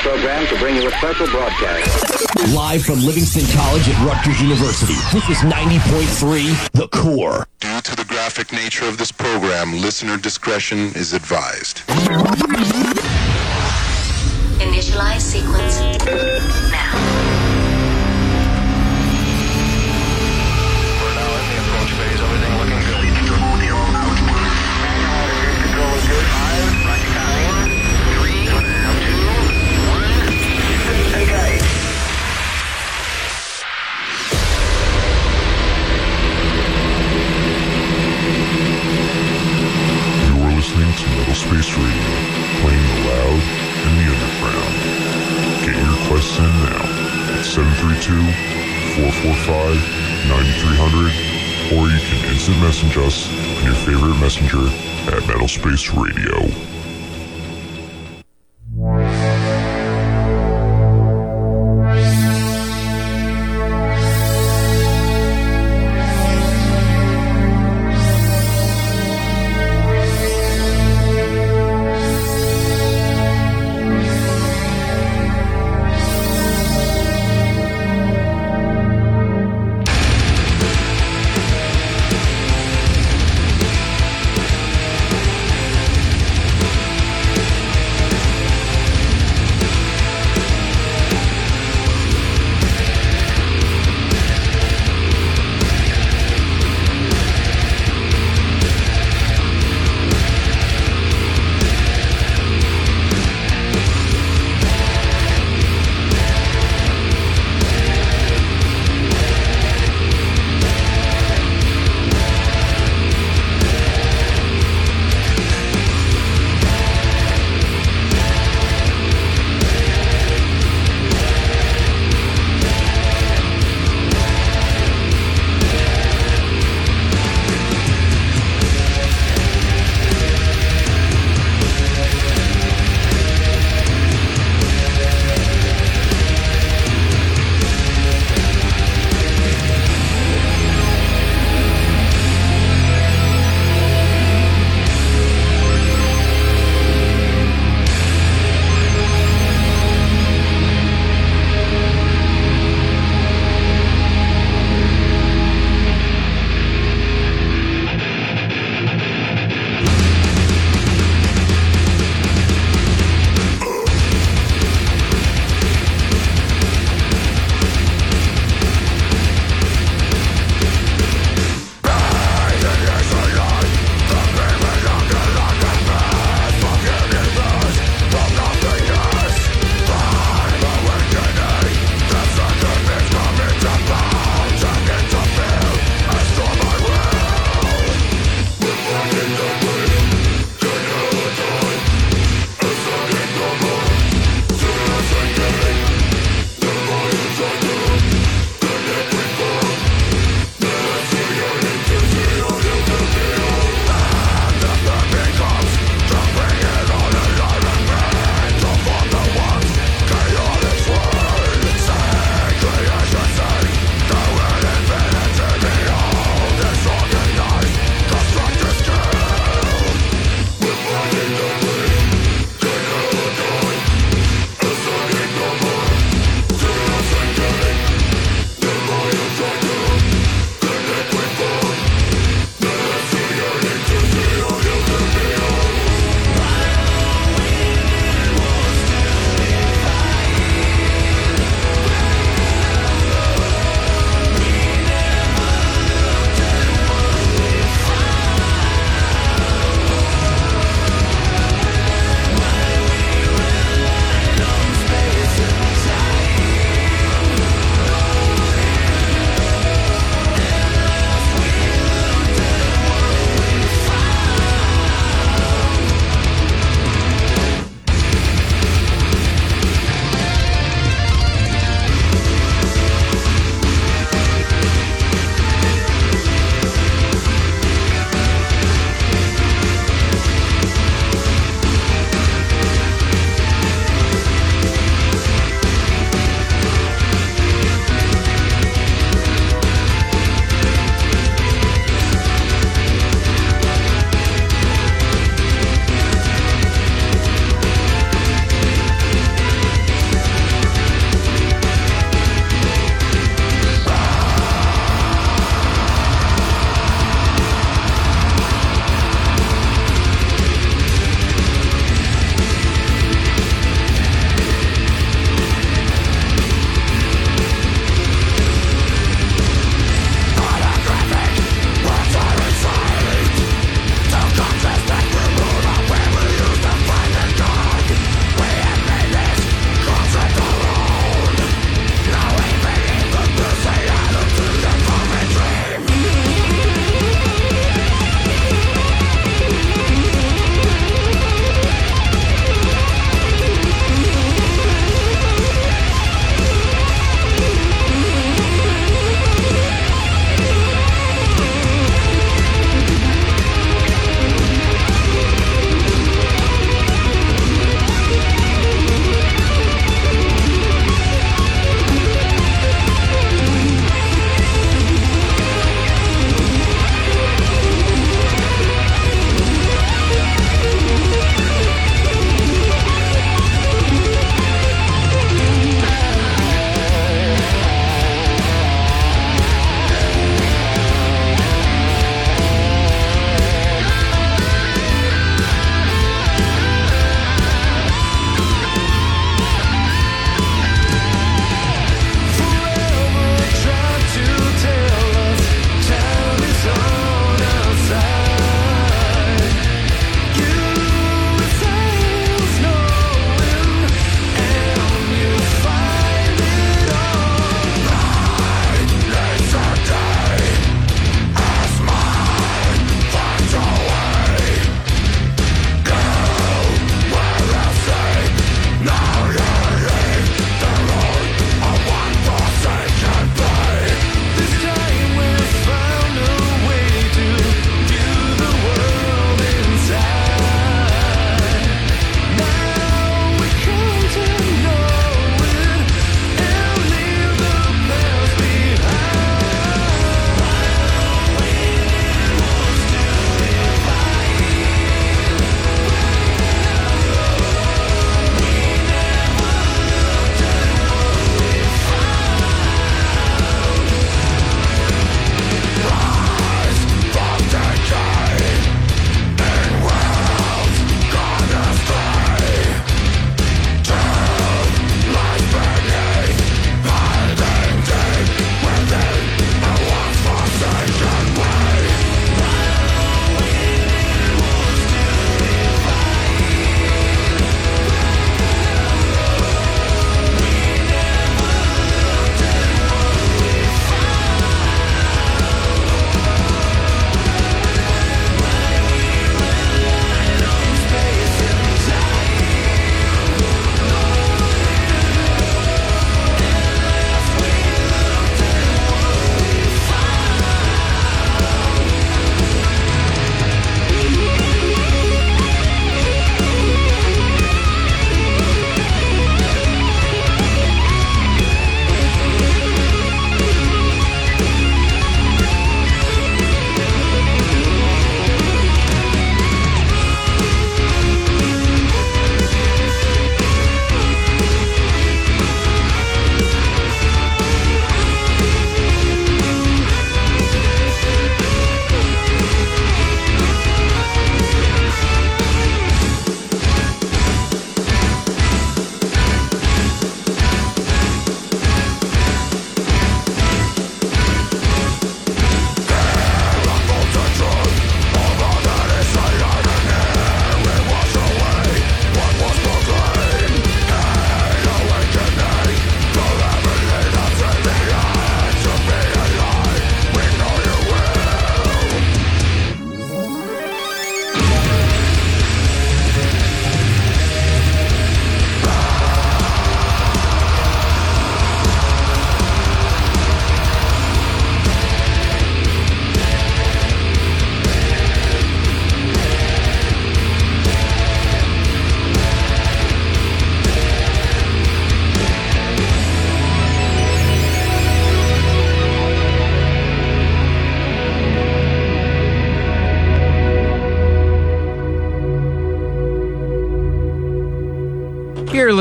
program to bring you a special broadcast. Live from Livingston College at Rutgers University, this is 90.3 The Core. Due to the graphic nature of this program, listener discretion is advised. Initialize sequence now. Space Radio, playing the loud and the underground. Get your requests in now at 732-445-9300 or you can instant message us on your favorite messenger at Metal Space Radio.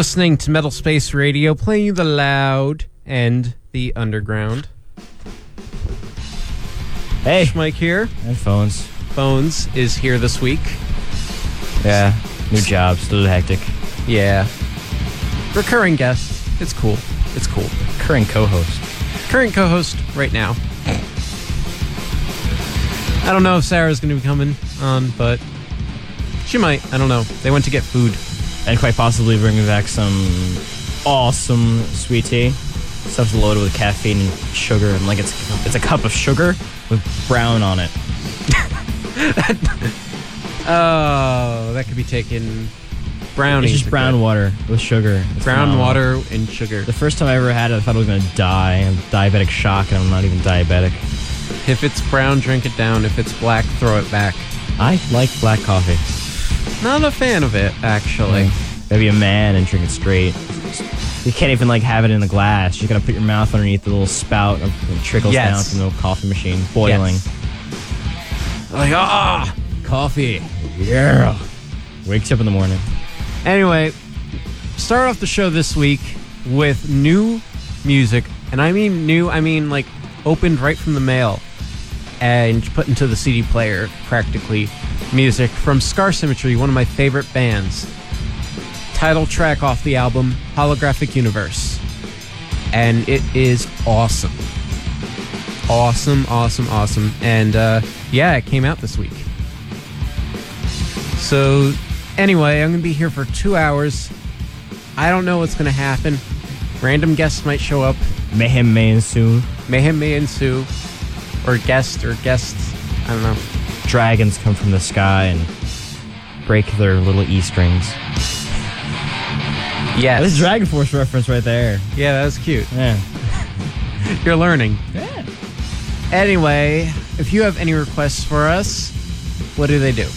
Listening to Metal Space Radio, playing you the loud and the underground. Hey, Mike here. headphones. Phones Phones is here this week. Yeah, new job, still hectic. Yeah. Recurring guest. It's cool. It's cool. Current co-host. Current co-host right now. I don't know if Sarah's going to be coming on, but she might. I don't know. They went to get food. And quite possibly bringing back some awesome sweet tea. Stuff's loaded with caffeine and sugar, and like it's it's a cup of sugar with brown on it. Oh, that could be taken. Brownies. It's just brown good. water with sugar. It's Brown phenomenal. water and sugar. The first time I ever had it, I thought I was gonna die. I have diabetic shock, and I'm not even diabetic. If it's brown, drink it down. If it's black, throw it back. I like black coffee. Not a fan of it, actually. Maybe a man and drink it straight. You can't even like have it in a glass. You gotta put your mouth underneath the little spout and it trickles Yes. down from the coffee machine, boiling. Like, ah! Coffee, yeah. Wakes up in the morning. Anyway, start off the show this week with new music. And I mean new, I mean like opened right from the mail and put into the CD player practically. Music from Scar Symmetry, one of my favorite bands. Title track off the album, Holographic Universe. And it is awesome. Awesome, awesome, awesome. And uh, yeah, it came out this week. So, anyway, I'm going to be here for two hours. I don't know what's going to happen. Random guests might show up. Mayhem may ensue. Mayhem may ensue. Or guest or guests. I don't know. Dragons come from the sky and break their little E strings. Yes. That's a Dragon Force reference right there. yeah, that was cute. Yeah. You're learning. Yeah. Anyway, if you have any requests for us, what do they do?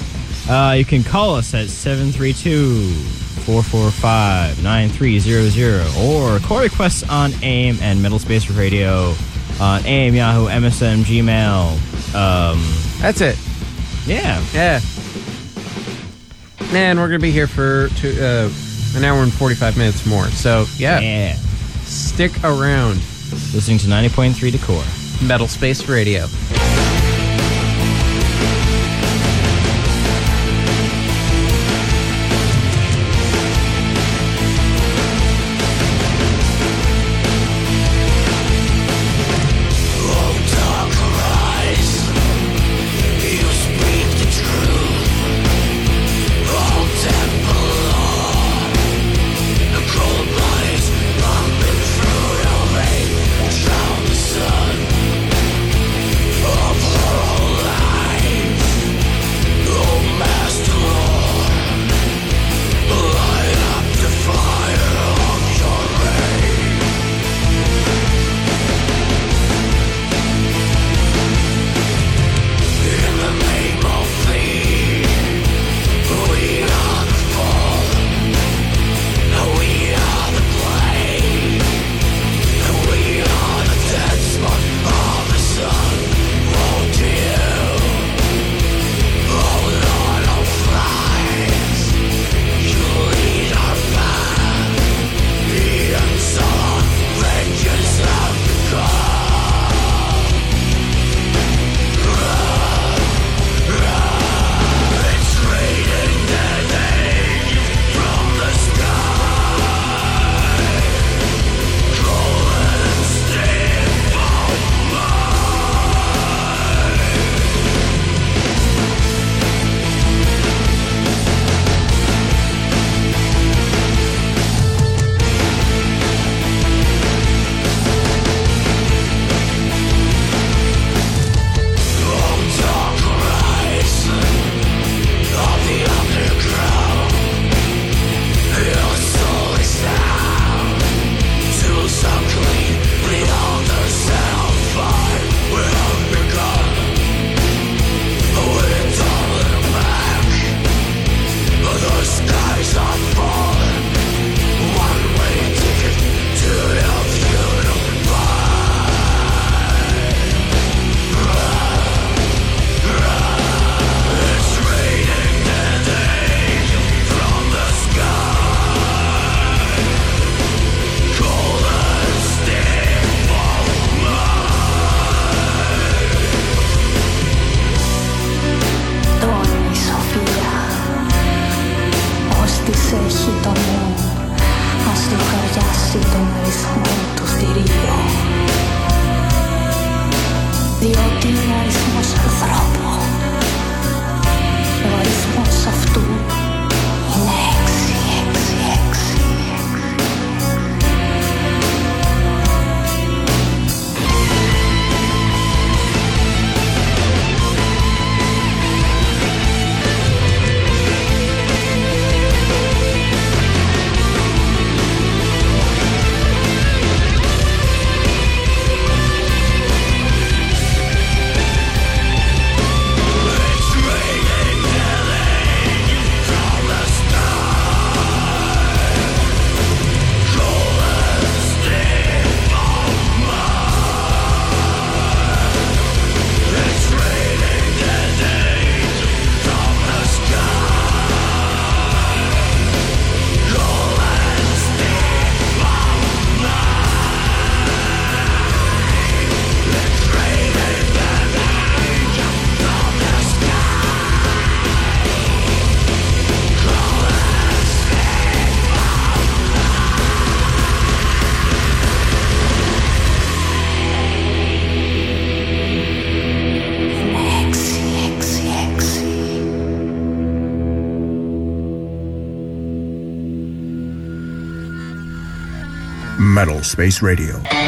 Uh, you can call us at 732-445-9300 or call requests on AIM and Metal Space Radio on AIM, Yahoo, MSN, Gmail. Um, That's it. Yeah. Yeah. And we're going to be here for two, uh, an hour and 45 minutes more. So, yeah, Yeah. stick around. Listening to 90.3 The Core. Metal Space Radio. Space Radio.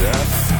death.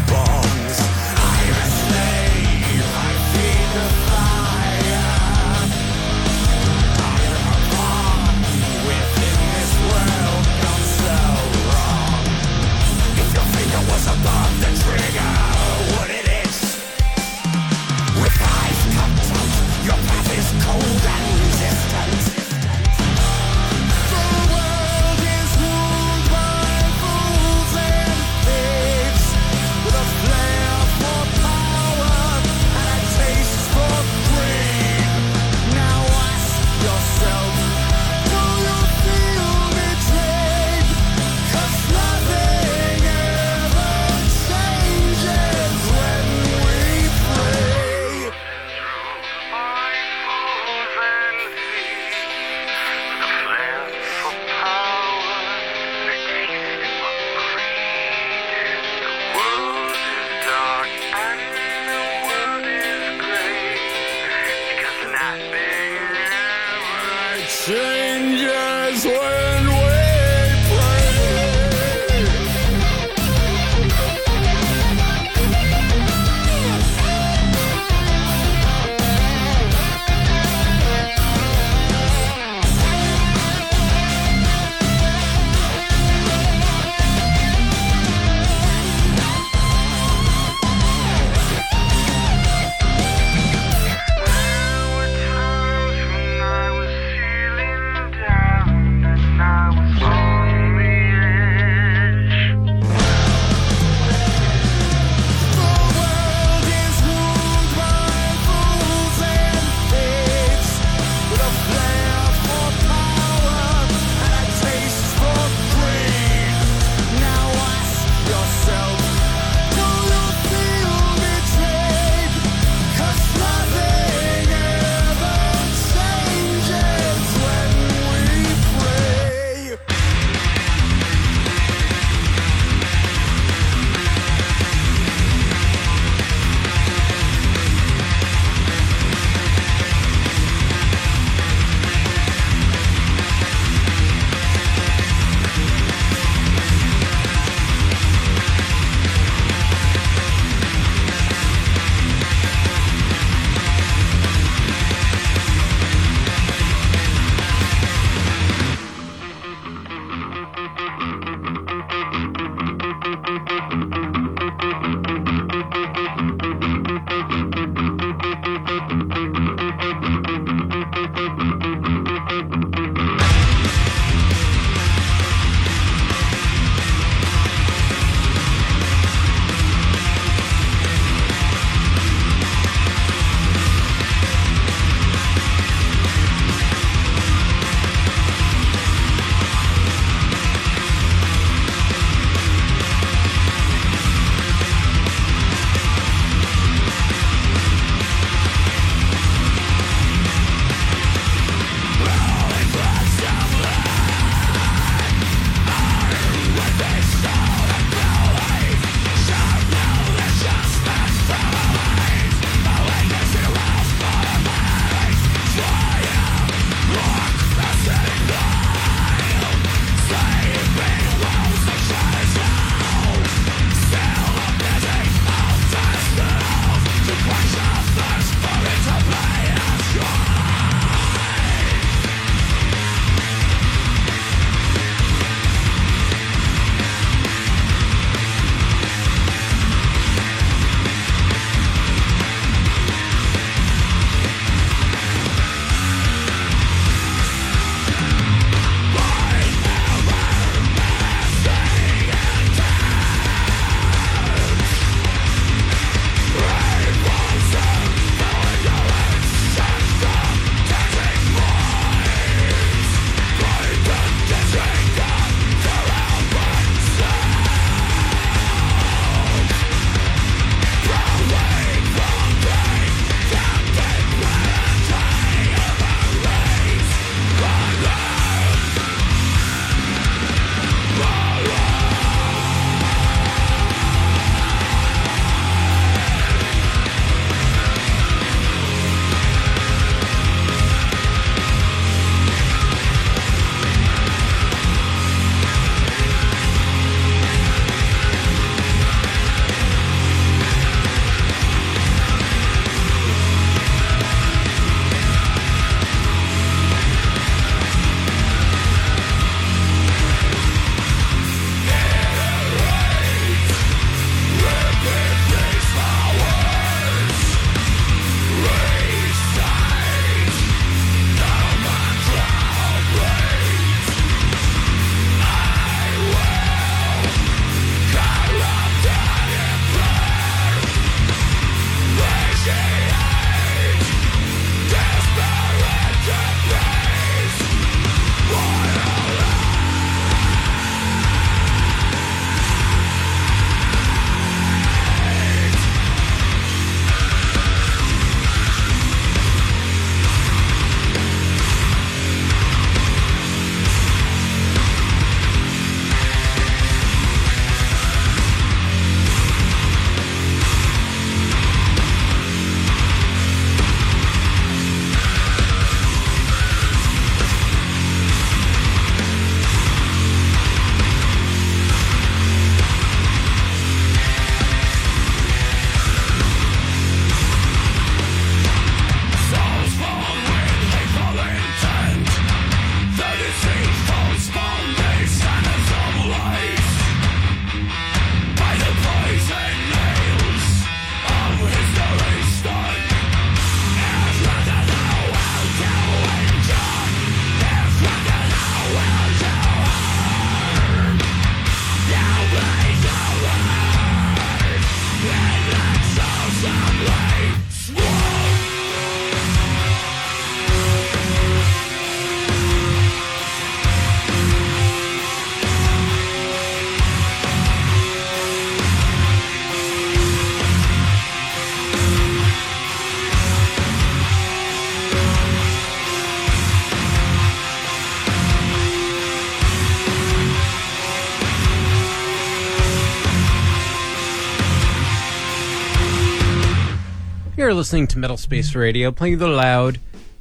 You're listening to Metal Space Radio, playing the loud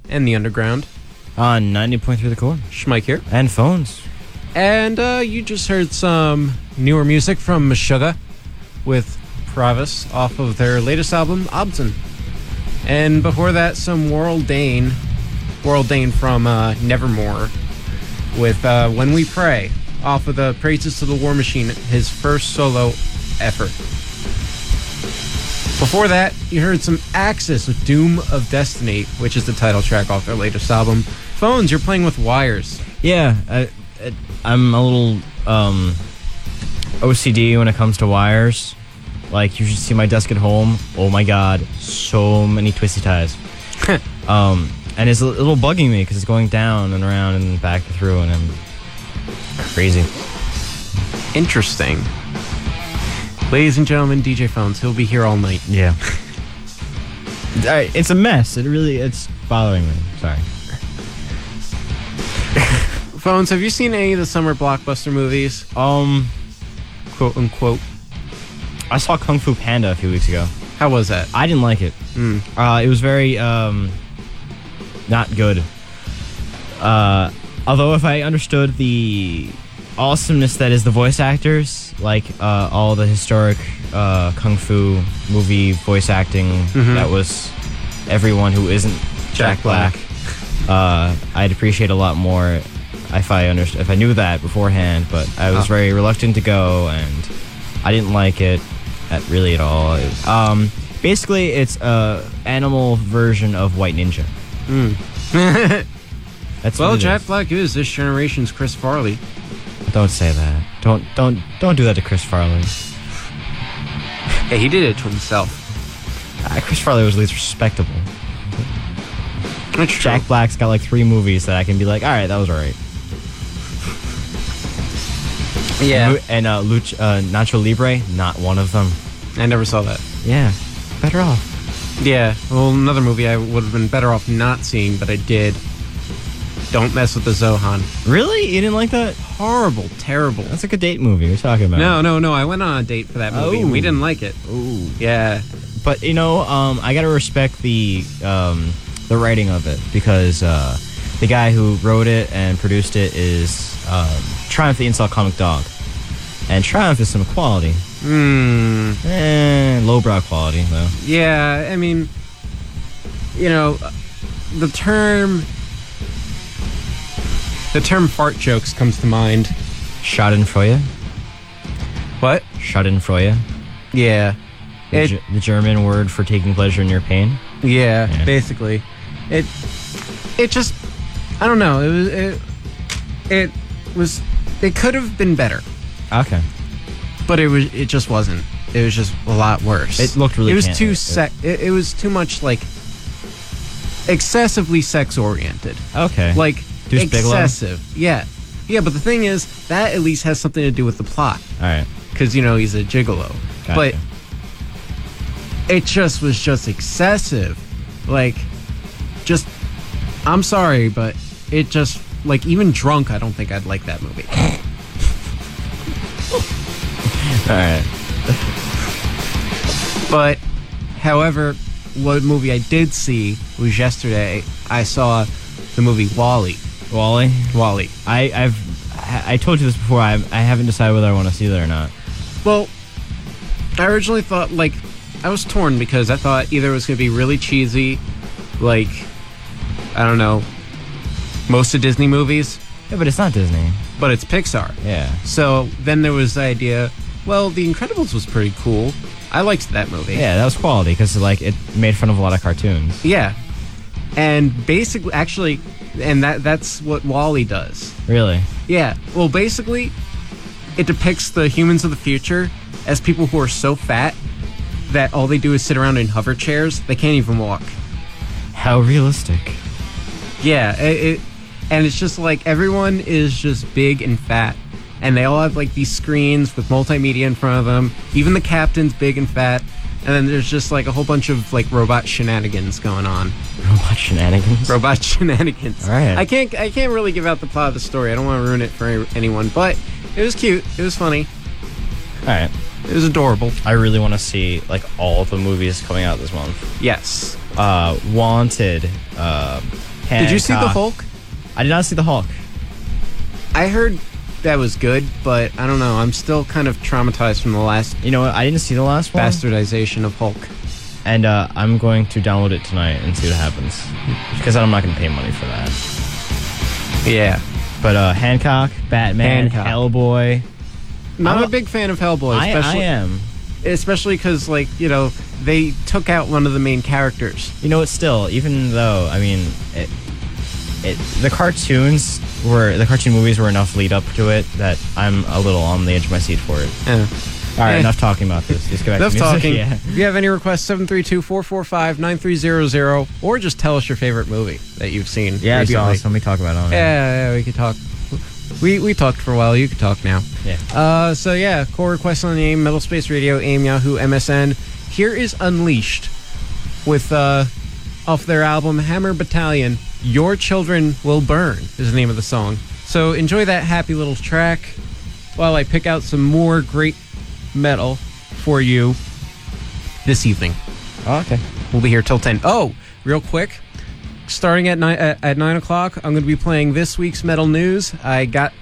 and the underground. On 90.3 the core. Schmike here. And phones. And uh, you just heard some newer music from Meshuggah with Pravus off of their latest album, obZen. And before that, some Warrel Dane, Warrel Dane from uh, Nevermore with uh, When We Pray off of the Praises to the War Machine, his first solo effort. Before that, you heard some Axxis with Doom of Destiny, which is the title track off their latest album. Phones, you're playing with wires. Yeah, I, I, I'm a little um, OCD when it comes to wires. Like, you should see my desk at home. Oh my god, so many twisty ties. um, and it's a little bugging me because it's going down and around and back through, and I'm crazy. Interesting. Ladies and gentlemen, DJ Phones, he'll be here all night. Yeah. All right, it's a mess. It really, it's bothering me. Sorry. Phones, have you seen any of the summer blockbuster movies? Um, quote unquote. I saw Kung Fu Panda a few weeks ago. How was that? I didn't like it. Mm. Uh, it was very um, not good. Uh, although if I understood the awesomeness that is the voice actors, like uh, all the historic uh, kung fu movie voice acting, Mhm. that was everyone who isn't Jack, Jack Black. Black. Uh, I'd appreciate a lot more if I underst- if I knew that beforehand. But I was Oh. very reluctant to go, and I didn't like it at really at all. It- um, basically, it's a animal version of White Ninja. That's well, Jack is. Black is this generation's Chris Farley. Don't say that. Don't don't don't do that to Chris Farley. Hey, he did it to himself. Uh, Chris Farley was at least respectable. That's true. Jack Black's got like three movies that I can be like, all right, that was all right. Yeah. And uh, Luch, uh, Nacho Libre, not one of them. I never saw that. Yeah, better off. Yeah. Well, another movie I would have been better off not seeing, but I did. Don't mess with the Zohan. Really? You didn't like that? Horrible, terrible. That's like a date movie you're talking about. No, no, no. I went on a date for that movie, and we Oh. didn't like it. Ooh. Yeah. But you know, um, I gotta respect the um, the writing of it because uh, the guy who wrote it and produced it is um, Triumph the Insult Comic Dog, and Triumph is some quality, Hmm. eh, lowbrow quality though. Yeah. I mean, you know, the term. The term fart jokes comes to mind. Schadenfreude, What? Schadenfreude, Yeah. the, It- Ge- the German word for taking pleasure in your pain. Yeah, Yeah. basically. It it just I don't know. It was it, it was it could have been better, Okay. but it was it just wasn't. It was just a lot worse. It looked really It was can- too it- sex. It, it was too much like excessively sex oriented. Okay. Like Deuce Bigalow? excessive. Yeah. Yeah, but the thing is that at least has something to do with the plot All right. because you know he's a gigolo. Gotcha. But it just was just excessive. Like, just I'm sorry, but it just like even drunk, I don't think I'd like that movie. All right. But, however, what movie I did see was yesterday. I saw the movie WALL-E. WALL-E. WALL-E. I, I've I told you this before. I I haven't decided whether I want to see that or not. Well, I originally thought like I was torn because I thought either it was going to be really cheesy, like I don't know, most of Disney movies, Yeah, but it's not Disney. but it's Pixar. Yeah. So then there was the idea. Well, The Incredibles was pretty cool. I liked that movie. Yeah, that was quality because like it made fun of a lot of cartoons. Yeah. And basically, actually, and that that's what WALL-E does. Really? Yeah. Well, basically, it depicts the humans of the future as people who are so fat that all they do is sit around in hover chairs. They can't even walk. How realistic? Yeah. It, it and it's just like everyone is just big and fat. And they all have like these screens with multimedia in front of them. Even the captain's big and fat. And then there's just like a whole bunch of like robot shenanigans going on. Robot shenanigans. robot shenanigans. All right. I can't I can't really give out the plot of the story. I don't want to ruin it for any- anyone, but it was cute. It was funny. All right. It was adorable. I really want to see like all of the movies coming out this month. Yes. Uh, Wanted. Uh, Did you see the Hulk? I did not see the Hulk. I heard that was good, but I don't know. I'm still kind of traumatized from the last You know what? I didn't see the last one, bastardization of Hulk. and uh, I'm going to download it tonight and see what happens because I'm not going to pay money for that. Yeah. But uh, Hancock, Batman, Hancock. Hellboy. Not I'm a big fan of Hellboy, I, I especially am. especially because like you know they took out one of the main characters. You know what? Still, even though I mean, it, it, the cartoons were the cartoon movies were enough lead up to it that I'm a little on the edge of my seat for it. Yeah. All right, enough talking about this. Let's get back Enough to music. talking. Yeah. If you have any requests, 732-445-9300, or just tell us your favorite movie that you've seen. Yeah, recently. awesome. We talk about it on Yeah, yeah, we could talk. We we talked for a while. You could talk now. Yeah. Uh, so yeah, core requests on the name Metal Space Radio, AIM, Yahoo, MSN. Here is Unleashed with uh, off their album Hammer Battalion. Your Children Will Burn is the name of the song. So enjoy that happy little track while I pick out some more great metal for you this evening. Oh, okay. We'll be here till 10. Oh, real quick. Starting at 9, at, uh, at 9 o'clock, I'm going to be playing this week's metal news. I got,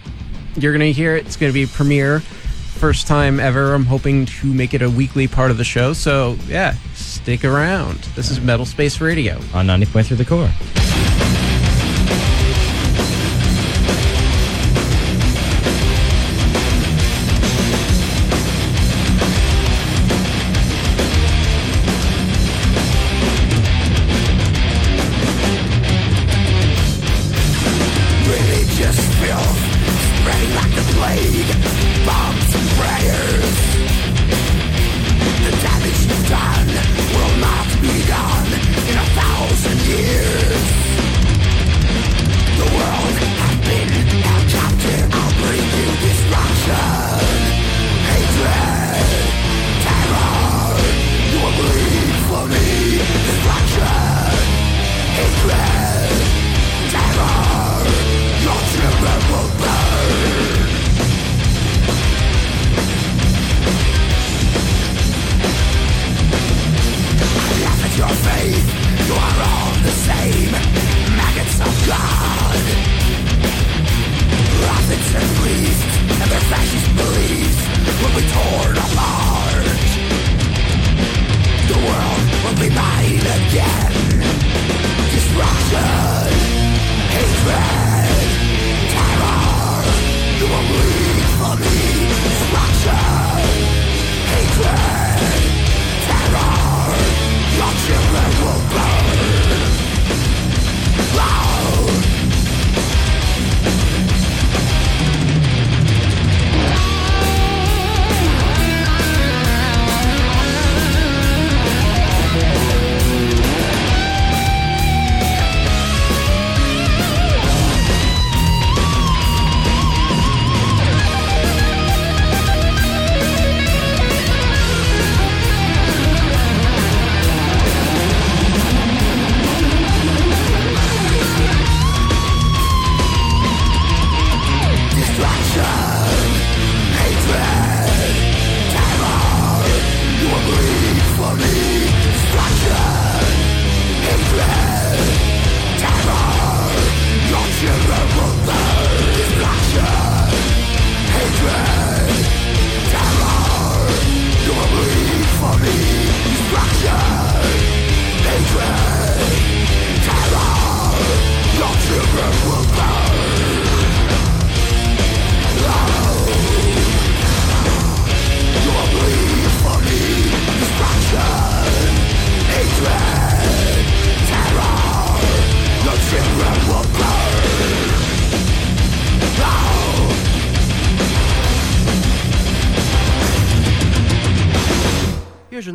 you're going to hear it. It's going to be a premiere. First time ever. I'm hoping to make it a weekly part of the show. So, yeah, stick around. This is Metal Space Radio. On 90.3 the core.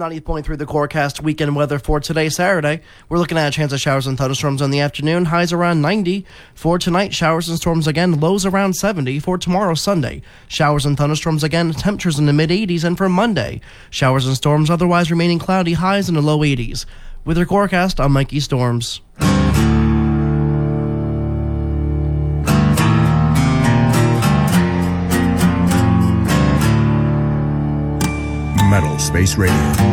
90.3 The Corecast weekend weather for today, Saturday. We're looking at a chance of showers and thunderstorms in the afternoon, highs around 90. For tonight, showers and storms again, lows around 70. For tomorrow, Sunday, showers and thunderstorms again, temperatures in the mid 80s. And for Monday, showers and storms otherwise remaining cloudy, highs in the low 80s. With your Corecast, I'm Mikey Storms. Metal Space Radio.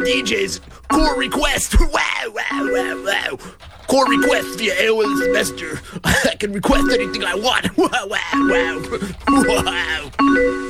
DJs. Core request. Wow, wow, wow, wow. Core request via AOL Messenger. I can request anything I want. Wow, wow, wow. Wow.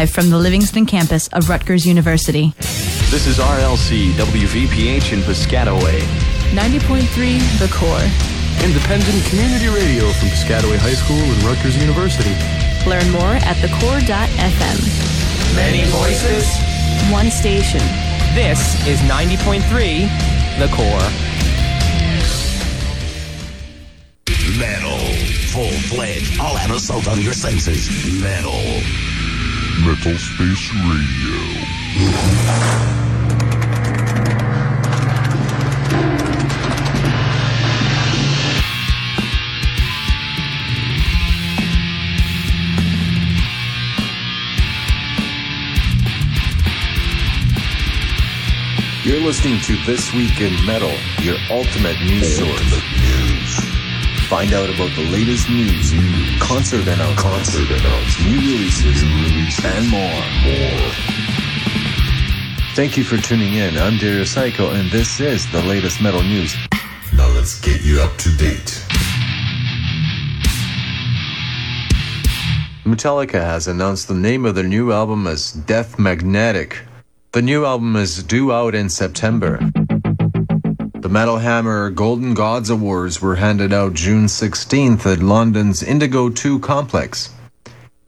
Live from the Livingston campus of Rutgers University. This is RLC WVPH in Piscataway. 90.3 The Core. Independent community radio from Piscataway High School and Rutgers University. Learn more at thecore.fm. Many voices. One station. This is 90.3 The Core. Metal. Full fledged. All out assault on your senses. Metal. Metal Space Radio. You're listening to This Week in Metal, your ultimate news source. Find out about the latest news, concert announcements, concert announcements, new releases, and more. more. Thank you for tuning in. I'm Darius Psycho, and this is the latest metal news. Now let's get you up to date. Metallica has announced the name of their new album as Death Magnetic. The new album is due out in September. The Metal Hammer Golden Gods Awards were handed out June 16th at London's Indigo 2 complex.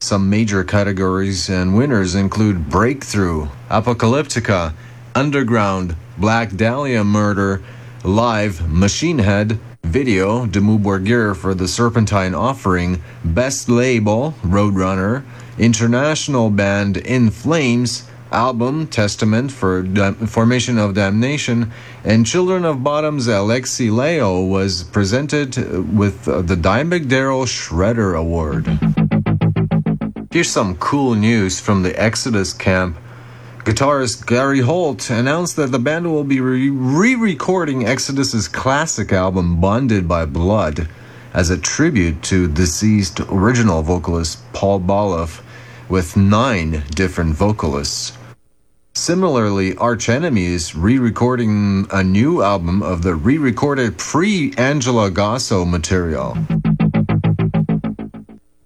Some major categories and winners include Breakthrough, Apocalyptica, Underground, Black Dahlia Murder, Live, Machine Head, Video, Dimmu Borgir for the Serpentine Offering, Best Label, Roadrunner, International Band In Flames, Album, Testament for Dam- Formation of Damnation, and Children of Bodom's Alexi Laiho was presented with uh, the Dimebag Darrell Shredder Award. Here's some cool news from the Exodus camp. Guitarist Gary Holt announced that the band will be re recording Exodus's classic album Bonded by Blood as a tribute to deceased original vocalist Paul Baloff with nine different vocalists. Similarly, Arch Enemy is re recording a new album of the re recorded pre Angela Gossow material.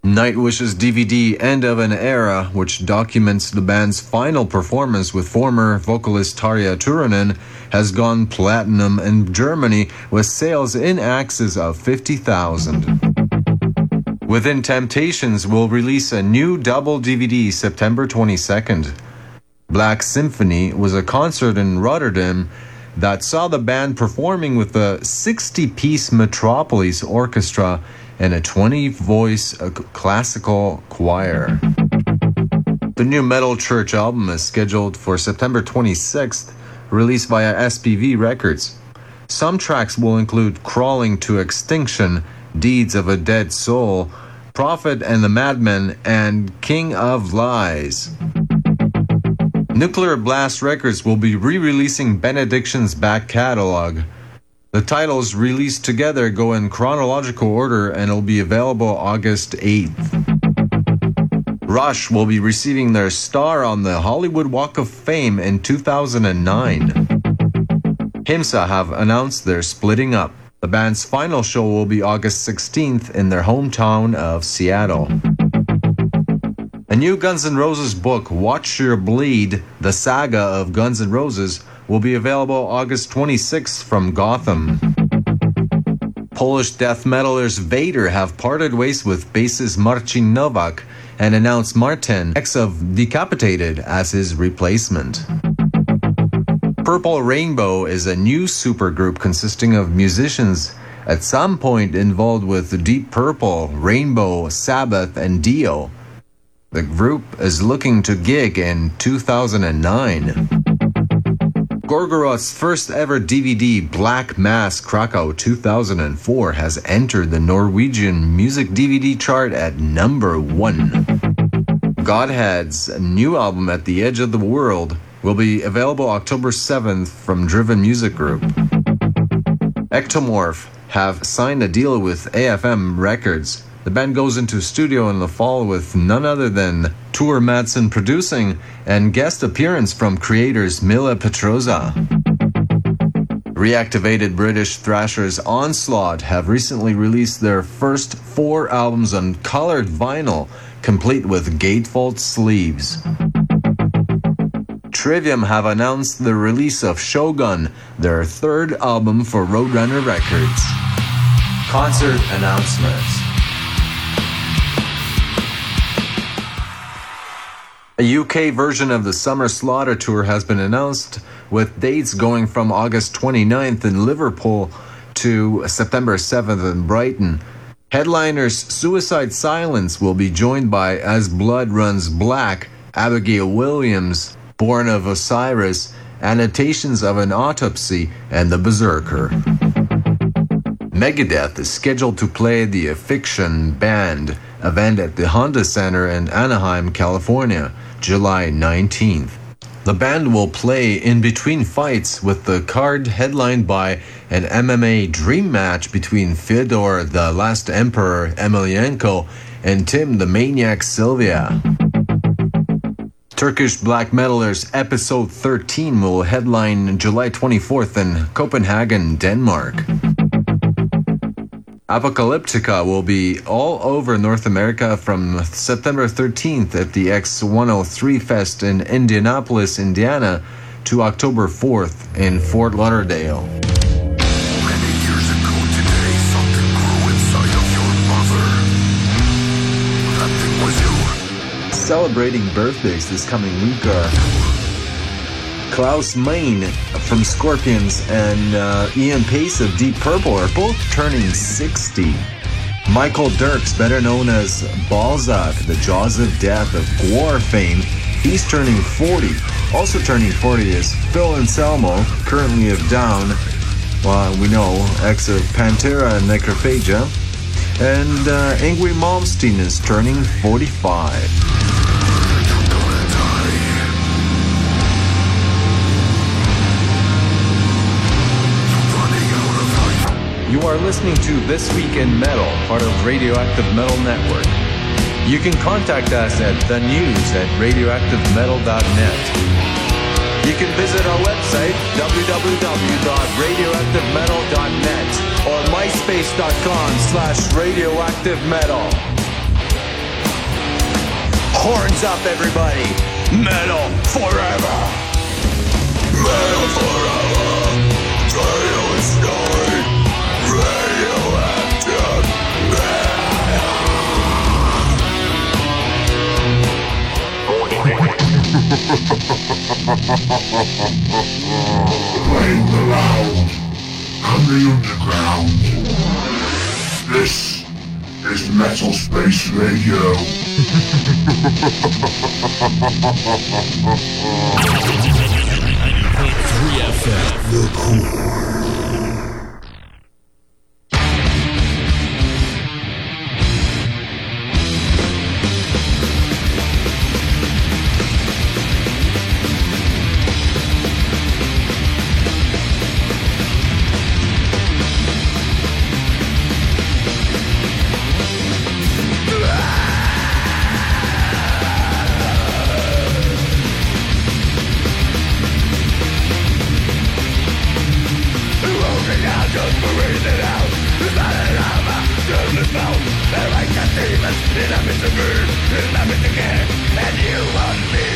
Nightwish's DVD End of an Era, which documents the band's final performance with former vocalist Tarja Turunen, has gone platinum in Germany with sales in excess of 50,000. Within Temptations will release a new double DVD September 22nd. Black Symphony was a concert in Rotterdam that saw the band performing with a 60 piece Metropole orchestra and a 20 voice uh, classical choir. The new Metal Church album is scheduled for September 26th, released via SPV Records. Some tracks will include Crawling to Extinction, Deeds of a Dead Soul, Prophet and the Madman, and King of Lies. Nuclear Blast Records will be re releasing Benediction's back catalog. The titles released together go in chronological order and will be available August 8th. Rush will be receiving their star on the Hollywood Walk of Fame in 2009. Himsa have announced they're splitting up. The band's final show will be August 16th in their hometown of Seattle. A new Guns N' Roses book, Watch You Bleed The Saga of Guns N' Roses, will be available August 26th from Gotham. Polish death metalers Vader have parted ways with bassist Marcin Nowak and announced Martin, ex of Decapitated, as his replacement. Purple Rainbow is a new supergroup consisting of musicians at some point involved with Deep Purple, Rainbow, Sabbath, and Dio. The group is looking to gig in 2009. Gorgoroth's first ever DVD, Black Mass Krakow 2004, has entered the Norwegian music DVD chart at number one. Godhead's new album, At the Edge of the World, will be available October 7th from Driven Music Group. Ektomorf have signed a deal with AFM Records. The band goes into studio in the fall with none other than Tue Madsen producing and guest appearance from Kreator's Mille Petrozza. Reactivated British thrashers Onslaught have recently released their first four albums on colored vinyl, complete with gatefold sleeves. Trivium have announced the release of Shogun, their third album for Roadrunner Records. Concert announcements. A UK version of the Summer Slaughter Tour has been announced, with dates going from August 29th in Liverpool to September 7th in Brighton. Headliners Suicide Silence will be joined by As Blood Runs Black, Abigail Williams, Born of Osiris, Annotations of an Autopsy, and The Berserker. Megadeth is scheduled to play the Affliction Banned event at the Honda Center in Anaheim, California, July 19th. The band will play in between fights with the card headlined by an MMA dream match between Fyodor the Last Emperor Emelianenko and Tim the Maniac Sylvia. Turkish black metalers episode 13 will headline July 24th in Copenhagen, Denmark. Apocalyptica will be all over North America from September 13th at the X103 Fest in Indianapolis, Indiana, to October 4th in Fort Lauderdale. Celebrating birthdays this coming week are Klaus Meine from Scorpions and uh, Ian Paice of Deep Purple are both turning 60. Michael Derks, better known as Balsac, the Jaws of Death of Gwar fame, he's turning 40. Also turning 40 is Phil Anselmo, currently of Down, well, we know, ex of Pantera and Necrophagia. And uh, Yngwie Malmsteen is turning 45. You are listening to This Week in Metal, part of Radioactive Metal Network. You can contact us at the news at radioactivemetal.net. You can visit our website, www.radioactivemetal.net or myspace.com slash radioactivemetal. Horns up, everybody! Metal forever! Metal forever! Playing the loud and the underground. This is Metal Space Radio. 3FM. The core. everything is, and you and me.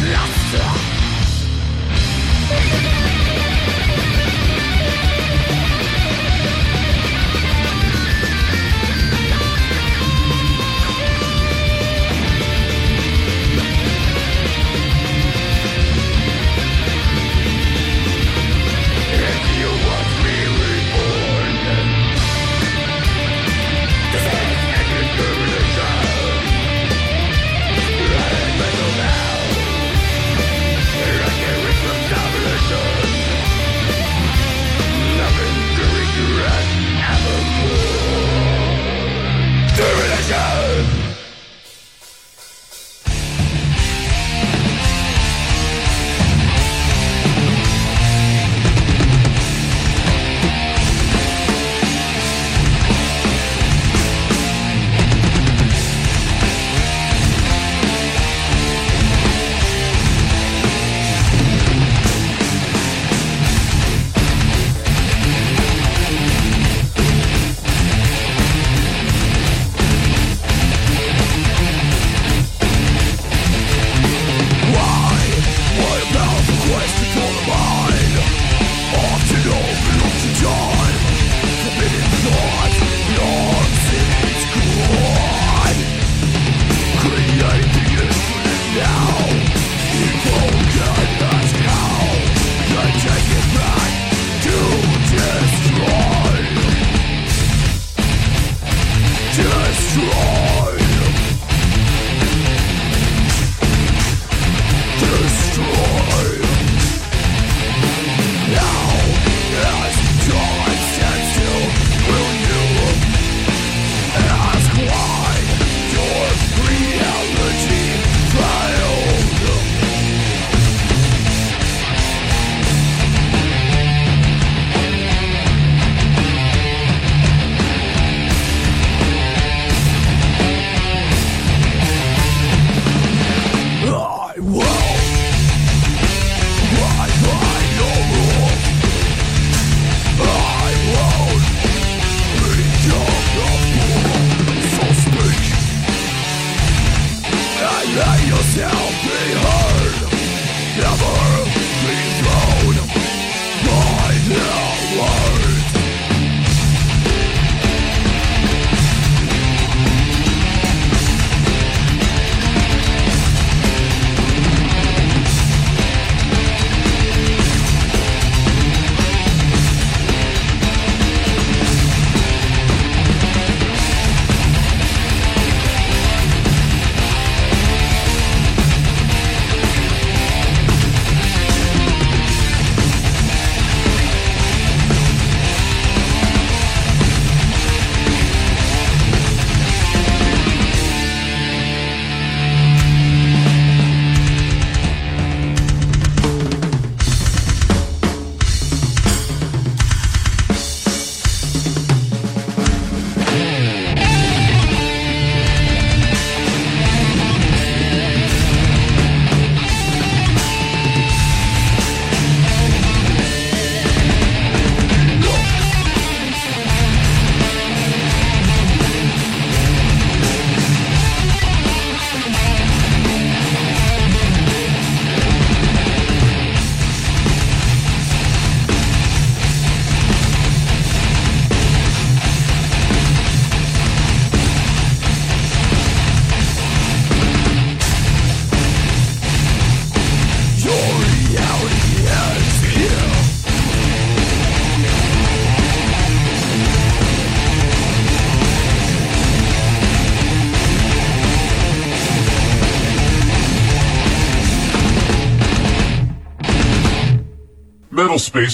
life.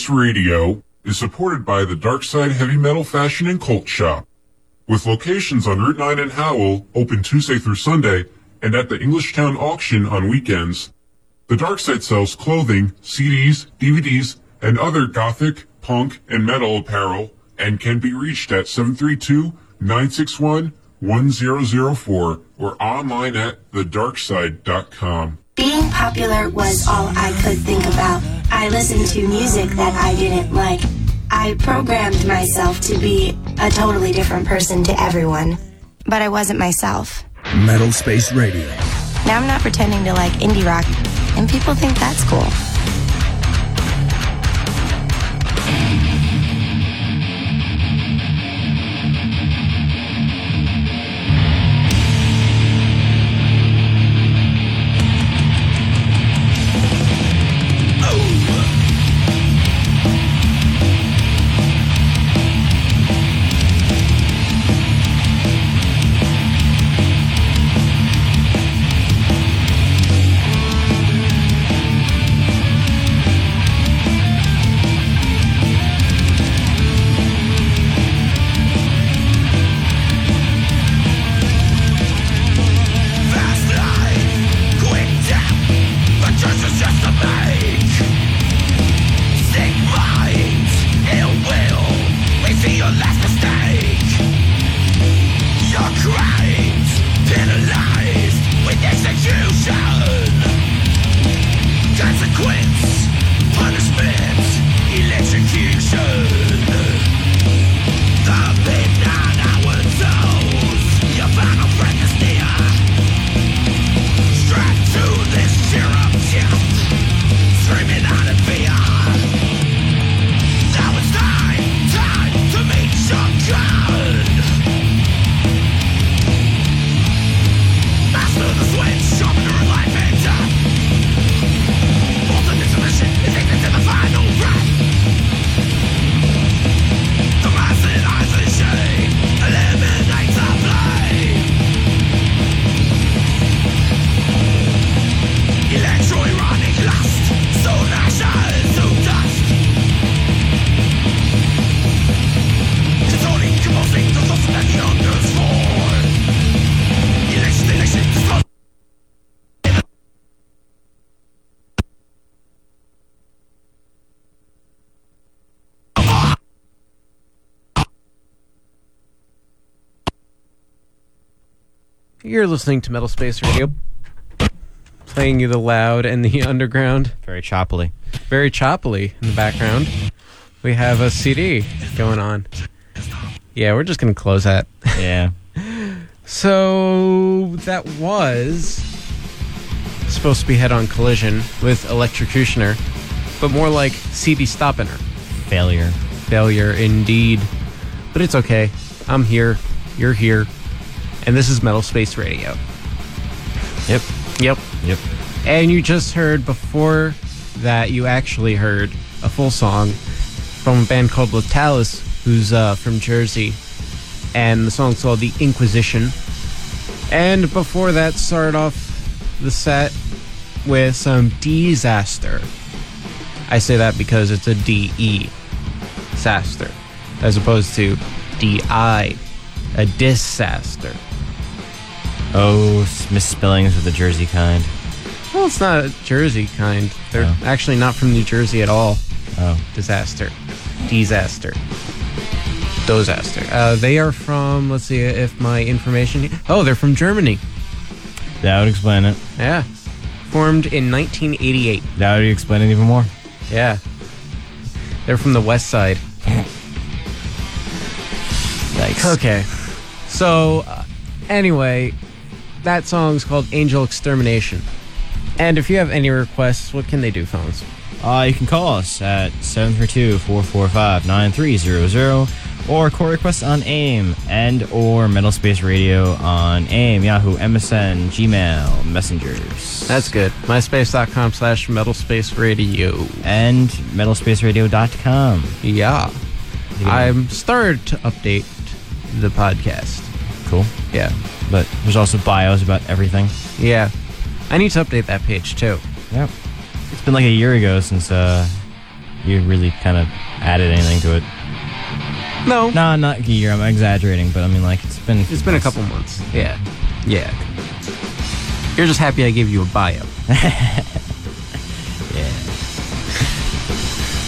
Radio is supported by the Darkside Heavy Metal Fashion and Cult Shop. With locations on Route 9 and Howell, open Tuesday through Sunday, and at the Englishtown auction on weekends. The Darkside sells clothing, CDs, DVDs, and other gothic, punk, and metal apparel, and can be reached at 732-961-1004 or online at thedarkside.com. Being popular was all I could think about. I listened to music that I didn't like. I programmed myself to be a totally different person to everyone. But I wasn't myself. Metal Space Radio. Now I'm not pretending to like indie rock, and people think that's cool. Listening to Metal Space Radio, playing you the loud and the underground. Very choppily. Very choppily in the background. We have a CD going on. Yeah, we're just going to close that. Yeah. So that was supposed to be head on collision with Electrocutioner, but more like CD Stoppiner. Failure. Failure indeed. But it's okay. I'm here. You're here. And this is Metal Space Radio. Yep. Yep. Yep. And you just heard before that, you actually heard a full song from a band called Latalis, who's uh, from Jersey. And the song's called The Inquisition. And before that, started off the set with some disaster. I say that because it's a D E disaster, as opposed to D I, a disaster. Oh, misspellings of the Jersey kind. Well, it's not a Jersey kind. They're Oh. actually not from New Jersey at all. Oh. Disaster. Disaster. Disaster. Uh, they are from, let's see if my information. Oh, they're from Germany. That would explain it. Yeah. Formed in 1988. That would explain it even more. Yeah. They're from the west side. Thanks. Okay. So, uh, anyway, that song's called Angel Extermination. And if you have any requests, what can they do, phones? Uh, you can call us at 732-445-9300 or call requests on AIM and or Metal Space Radio on AIM, Yahoo, MSN, Gmail, Messengers. That's good. MySpace.com slash Metal Space Radio. And MetalSpaceRadio.com. Yeah. I'm started to update the podcast. Cool. Yeah. But there's also bios about everything. Yeah. I need to update that page too. Yep. It's been like a year ago since uh, you really kind of added anything to it. No, no, not a year. I'm exaggerating, but I mean, like it's been It's been a couple months. Yeah. Yeah. You're just happy I gave you a bio. yeah.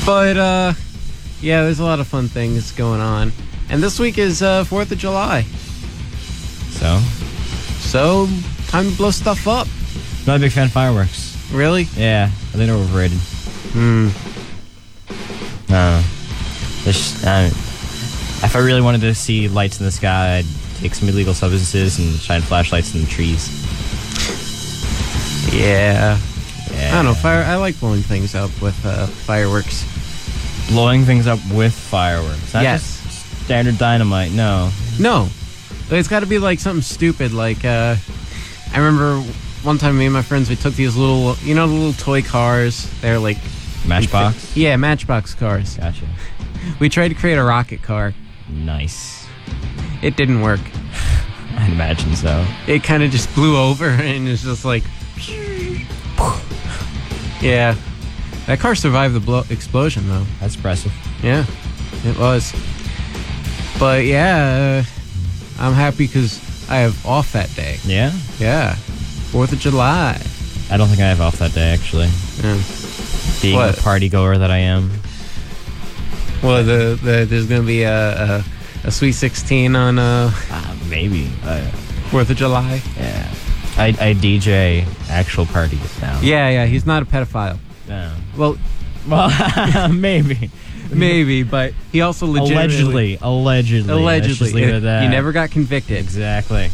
But uh yeah, there's a lot of fun things going on. And this week is uh 4th of July. So, So, time to blow stuff up. not a big fan of fireworks. Really? Yeah, I think they're overrated. Hmm. No, There's just- I don't- if I really wanted to see lights in the sky, I'd take some illegal substances and shine flashlights in the trees. Yeah. I don't know, fire I like blowing things up with uh fireworks. Blowing things up with fireworks. Not Yes. just standard dynamite. No. No. It's got to be like something stupid. Like, uh, I remember one time me and my friends, we took these little, you know, the little toy cars. They're like. Matchbox? Yeah, Matchbox cars. Gotcha. We tried to create a rocket car. Nice. It didn't work. I'd imagine so. It kind of just blew over and it's just like. Yeah. That car survived the blow- explosion, though. That's impressive. Yeah, it was. But yeah, uh, I'm happy because I have off that day. Yeah? Yeah. Fourth of July. I don't think I have off that day, actually. Yeah. Being What? the party goer that I am. Well, the, the there's gonna be a a, a sweet sixteen on uh maybe uh, Fourth of July. Yeah. I, I DJ actual parties now. Yeah, yeah. He's not a pedophile. Yeah. Well, well, maybe, maybe, but he also legitimately, Allegedly, allegedly, allegedly, it that. he never got convicted. Exactly.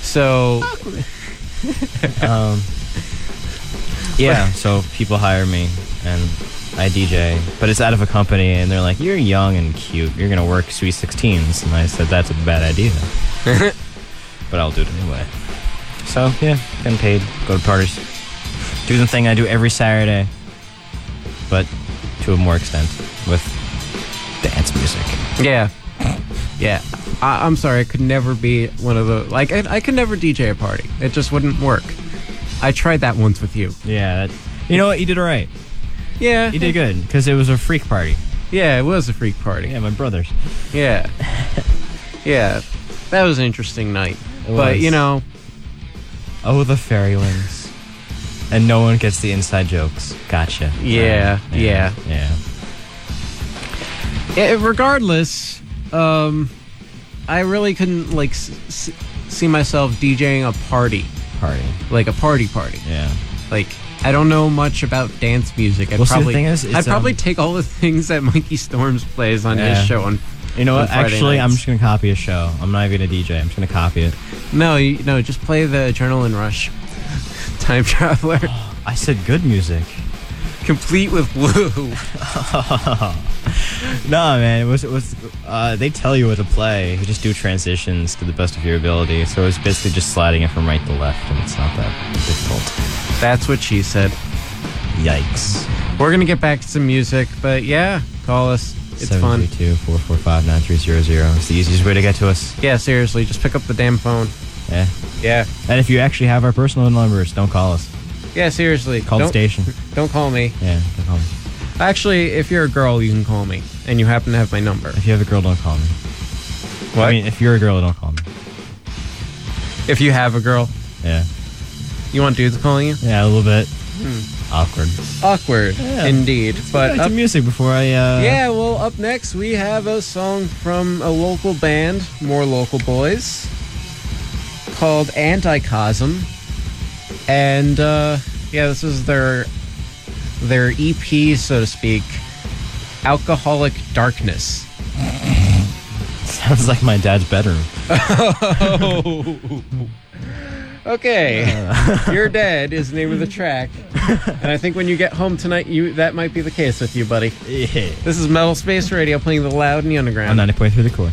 So, um, yeah. So people hire me, and I DJ, but it's out of a company, and they're like, "You're young and cute. You're gonna work Sweet 16s," and I said, "That's a bad idea." but I'll do it anyway. So yeah, getting paid, go to parties, do the thing I do every Saturday, but to a more extent with dance music. yeah, yeah. I, I'm sorry, I could never be one of the like. I, I could never DJ a party. It just wouldn't work. I tried that once with you. Yeah, that, you know what? You did all right. Yeah, You did good because it was a freak party. Yeah, it was a freak party. Yeah, my brothers. Yeah. yeah. That was an interesting night. It but, you know, Oh, the fairy wings. And no one gets the inside jokes. Gotcha. Yeah, Uh, yeah. yeah. Eh, regardless, um, I really couldn't, like, s- s- see myself DJing a party. Party. Like a party party. Yeah. Like, I don't know much about dance music. I'd Well, see, the probably, thing is, it's, I'd probably um, take all the things that Mikey Storms plays on Yeah. his show on You know on what? Friday Actually, I'm nights. just gonna copy a show. I'm not even gonna DJ. I'm just gonna copy it. No, you, no, just play the Adrenaline Rush. Time Traveler. I said good music. Complete with woo. no, man. It was. It was. Uh, they tell you what to play. You just do transitions to the best of your ability. So it's basically just sliding it from right to left, and it's not that difficult. That's what she said. Yikes. We're gonna get back to some music, but yeah, call us. It's fun. 732-445-9300. It's the easiest way to get to us. Yeah, seriously, just pick up the damn phone. Yeah. Yeah. And if you actually have our personal numbers, don't call us. Yeah, seriously. Call the don't, station. Don't call me. Yeah, don't call me. Actually, if you're a girl, you can call me, and you happen to have my number. If you have a girl, don't call me. What? I mean, if you're a girl, don't call me. If you have a girl, Yeah. you want dudes calling you? Yeah, a little bit. Hmm. Awkward. Awkward, Yeah. indeed. But Back up, to music before I. Uh, yeah, well, up next we have a song from a local band, more local boys, called Anticosm, and uh, yeah, this is their their EP, so to speak, Alcoholic Darkness. Sounds like my dad's bedroom. Okay, you're dead is the name of the track, and I think when you get home tonight, you that might be the case with you, buddy. Yeah. This is Metal Space Radio playing the loud and the underground. On underground. 90.3 the core.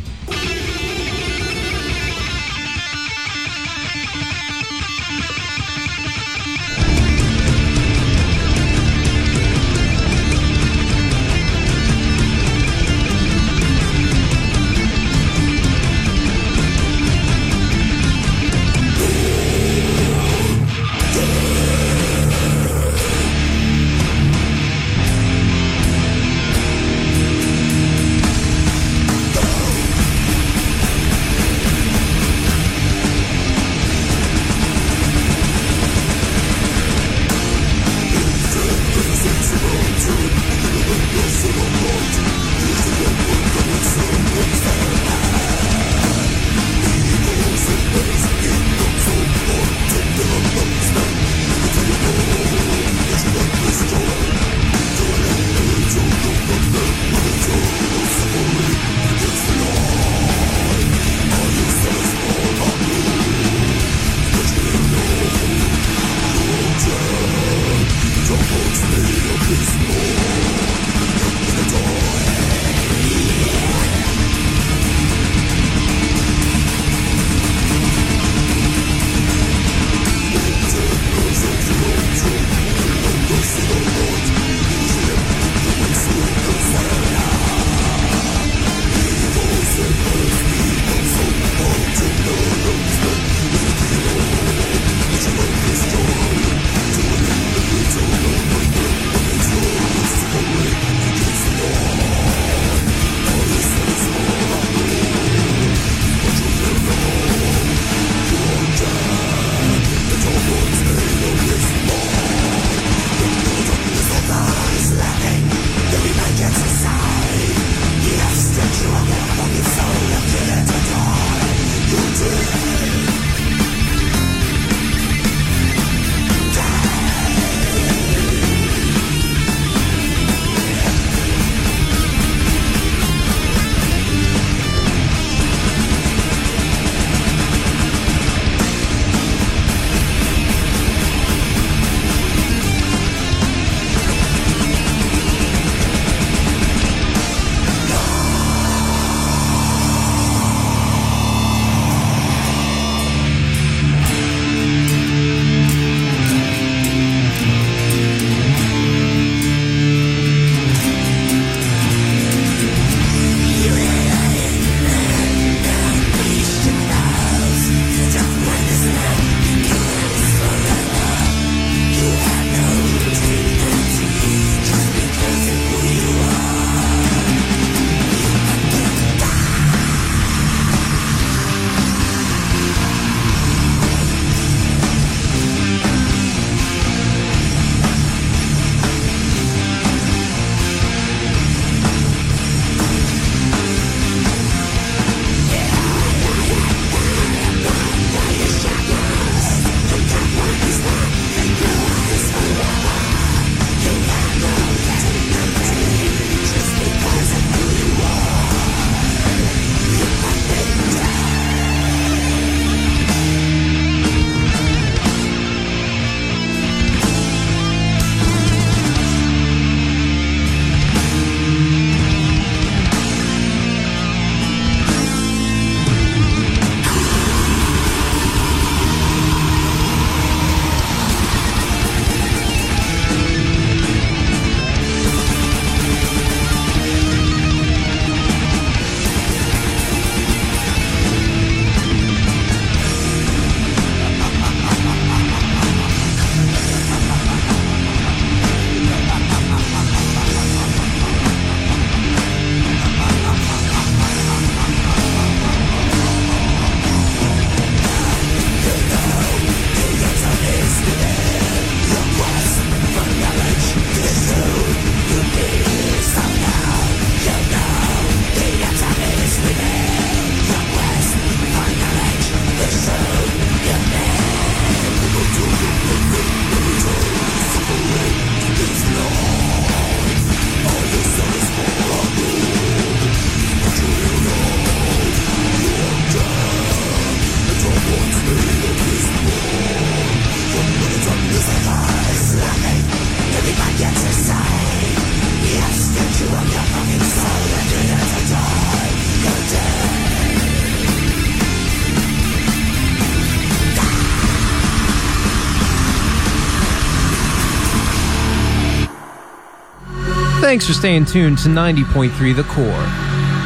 Thanks for staying tuned to 90.3 The Core.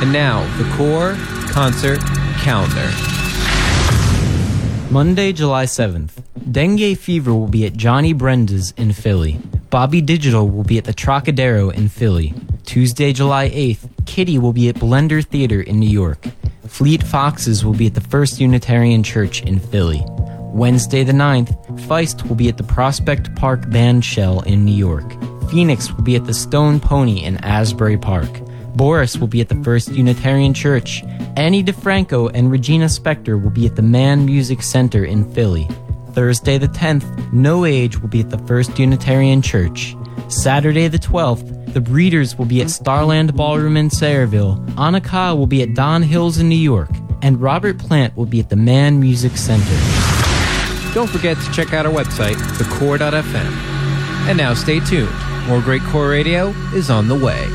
And now, The Core Concert Calendar. Monday, July 7th. Dengue Fever will be at Johnny Brenda's in Philly. Bobby Digital will be at the Trocadero in Philly. Tuesday, July 8th, Kitty will be at Blender Theater in New York. Fleet Foxes will be at the First Unitarian Church in Philly. Wednesday, the 9th, Feist will be at the Prospect Park Band Shell in New York. Phoenix will be at the Stone Pony in Asbury Park. Boris will be at the First Unitarian Church. Ani DiFranco and Regina Spektor will be at the Mann Music Center in Philly. Thursday the 10th, No Age will be at the First Unitarian Church. Saturday the 12th, The Breeders will be at Starland Ballroom in Sayreville. Anna Ka will be at Don Hills in New York. And Robert Plant will be at the Mann Music Center. Don't forget to check out our website, thecore.fm. And now stay tuned. More great core radio is on the way.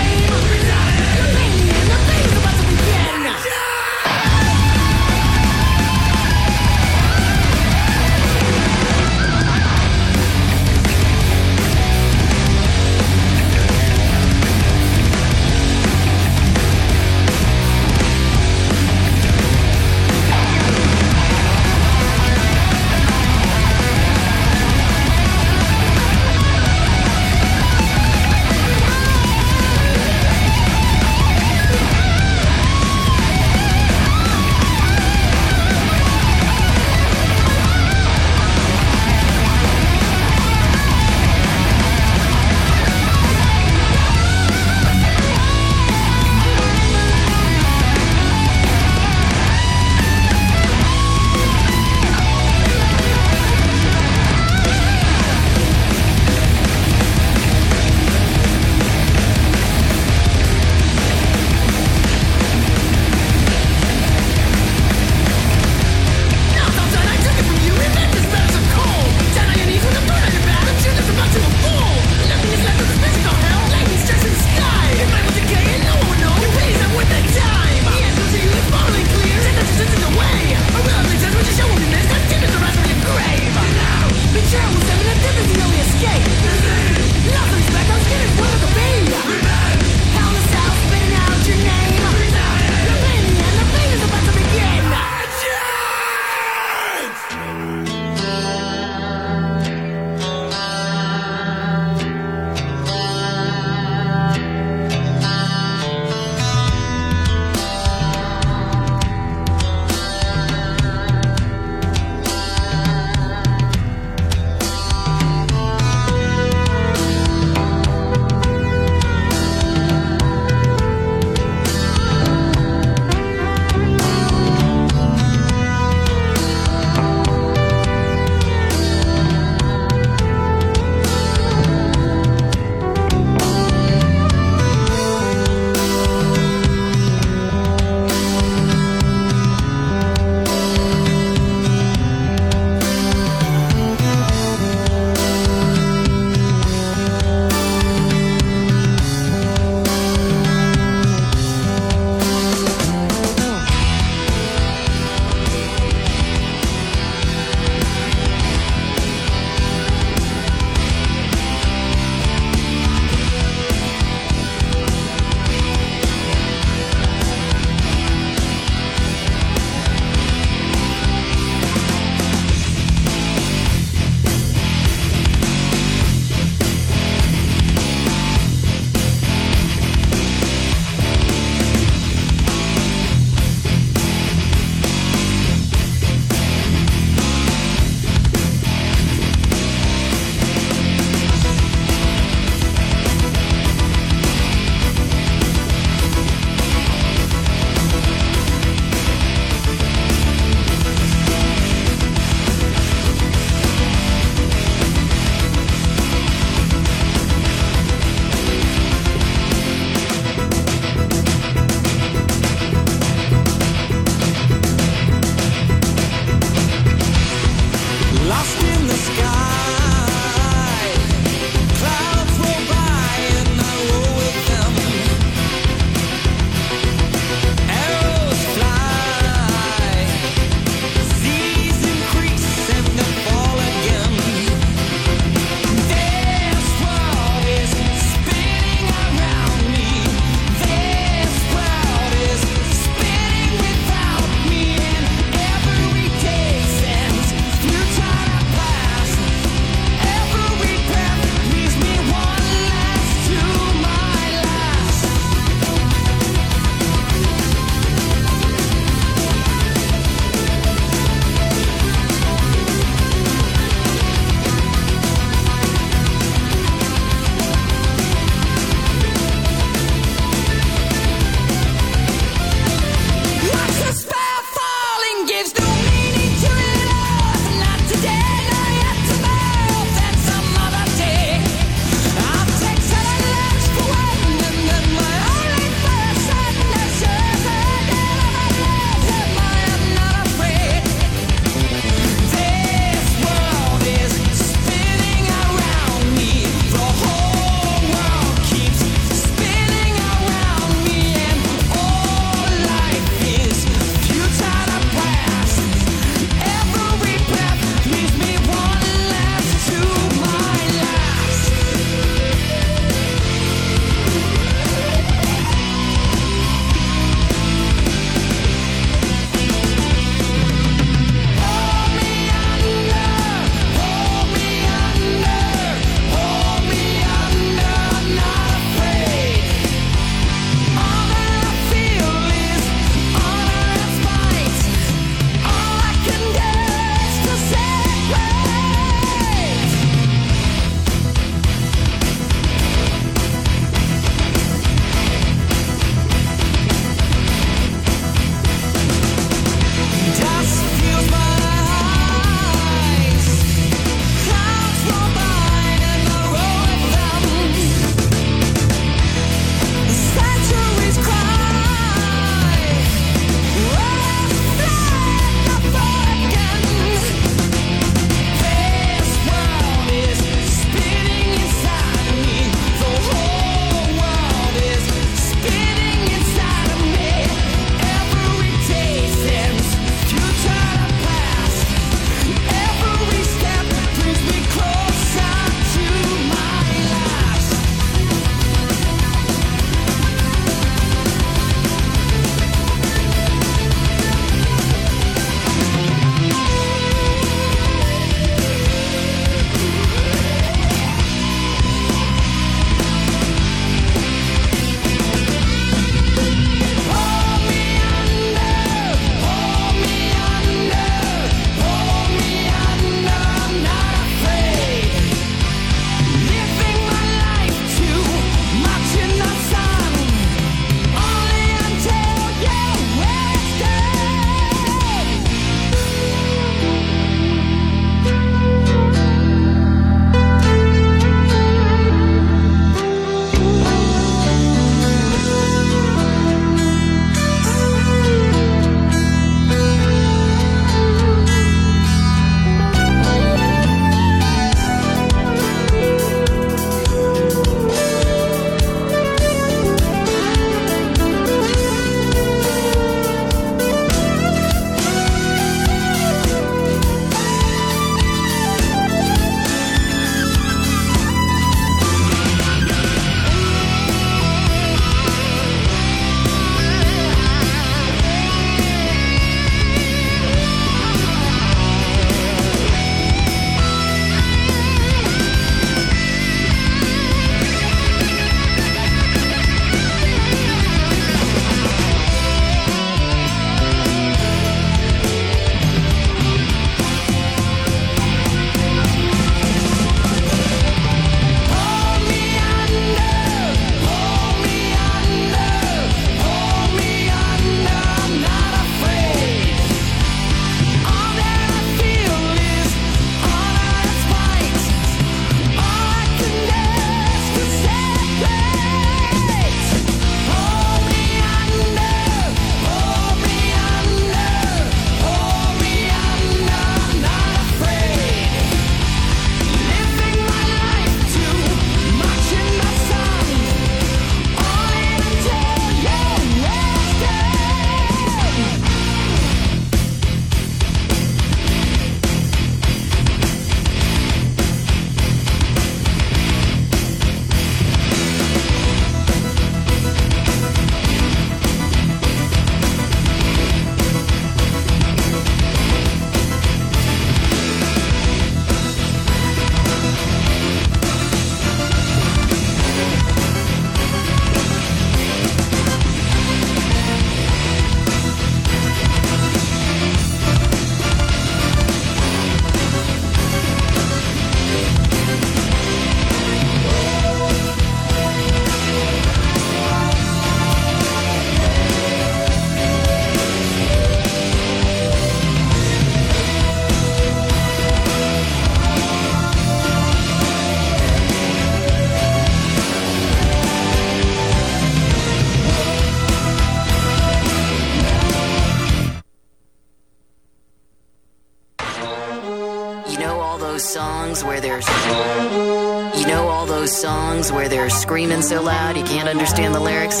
Screaming so loud you can't understand the lyrics?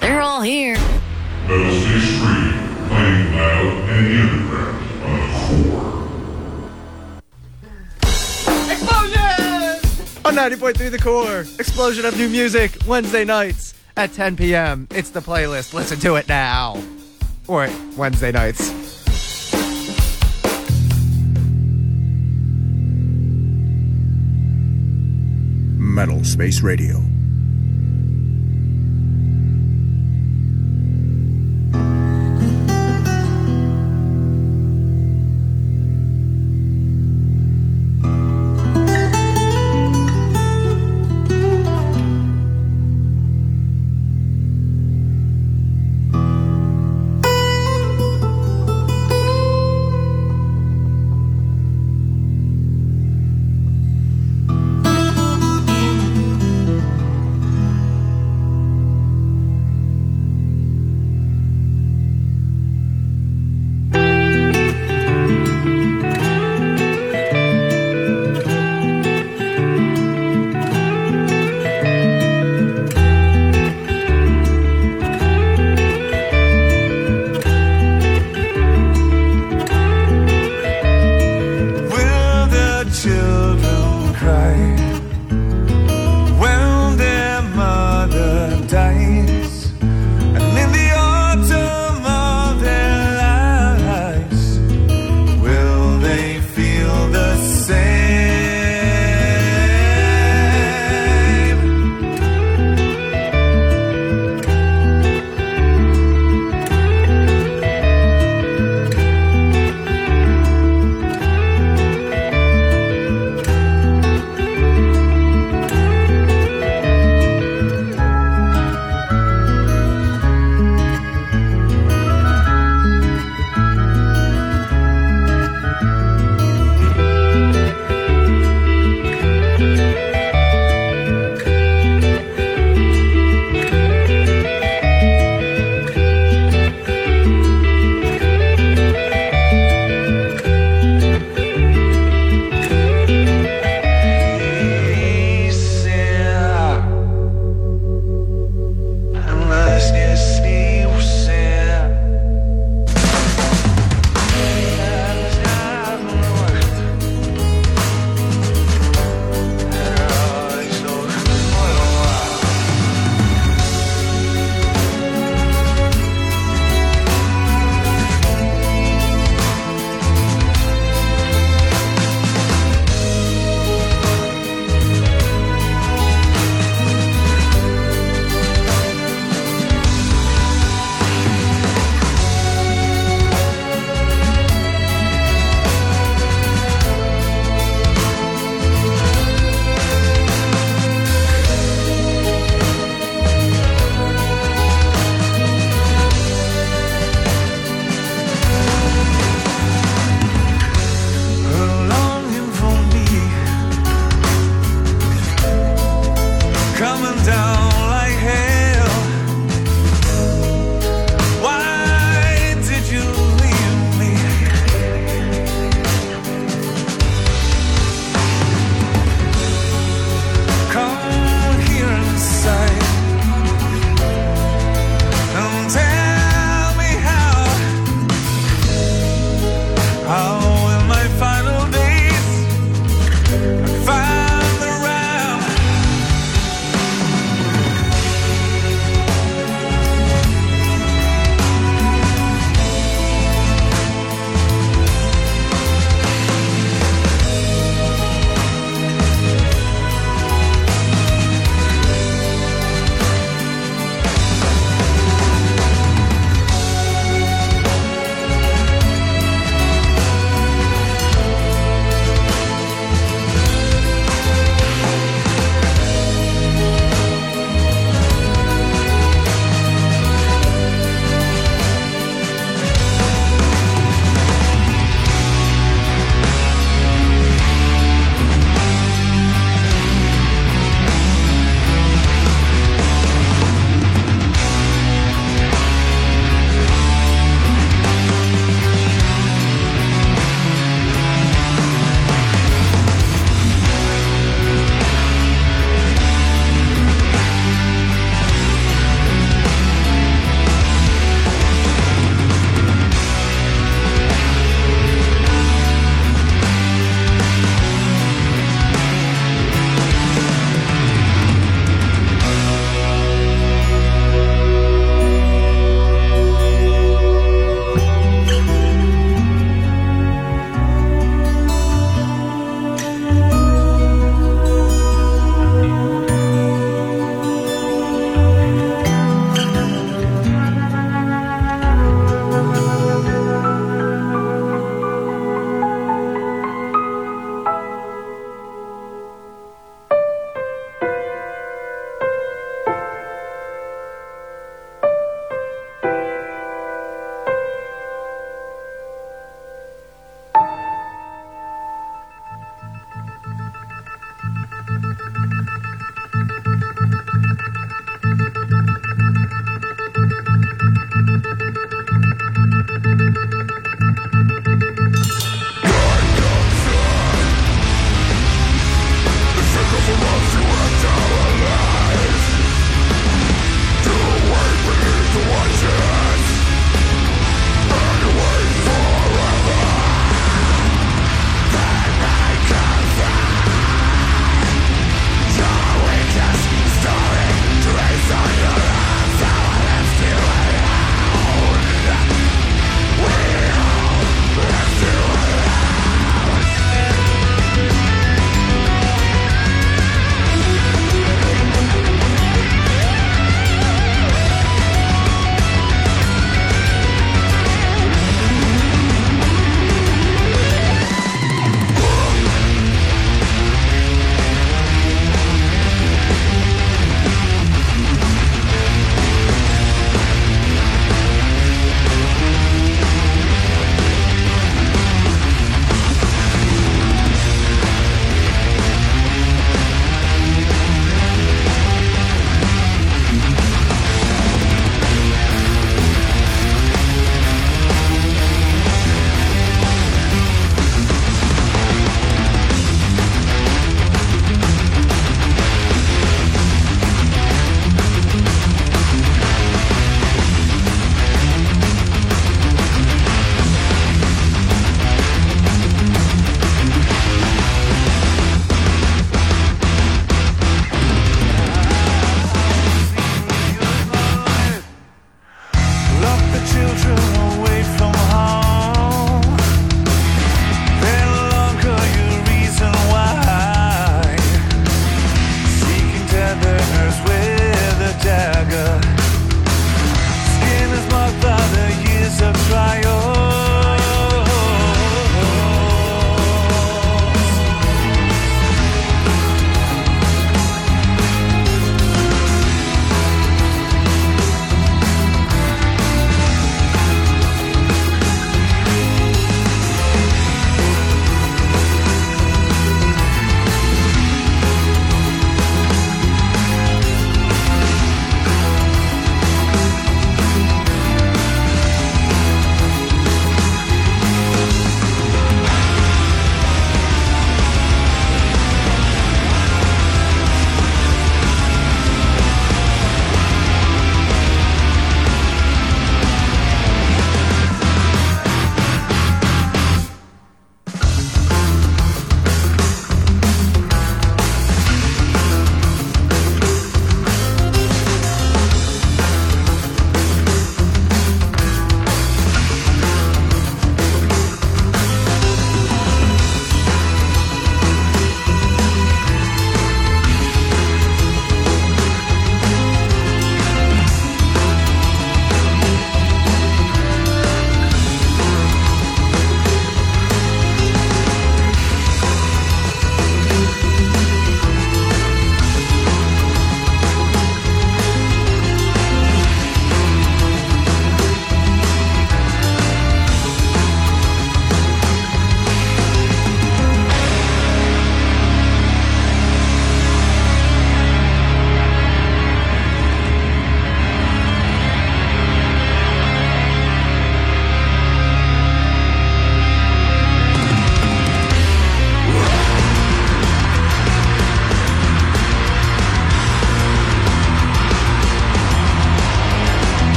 They're all here. Metal Space Radio, playing loud and the underground on the core. Explosion! On 90.3 The Core, explosion of new music, Wednesday nights at 10 p.m. It's the playlist. Listen to it now. Or Wednesday nights. Metal Space Radio.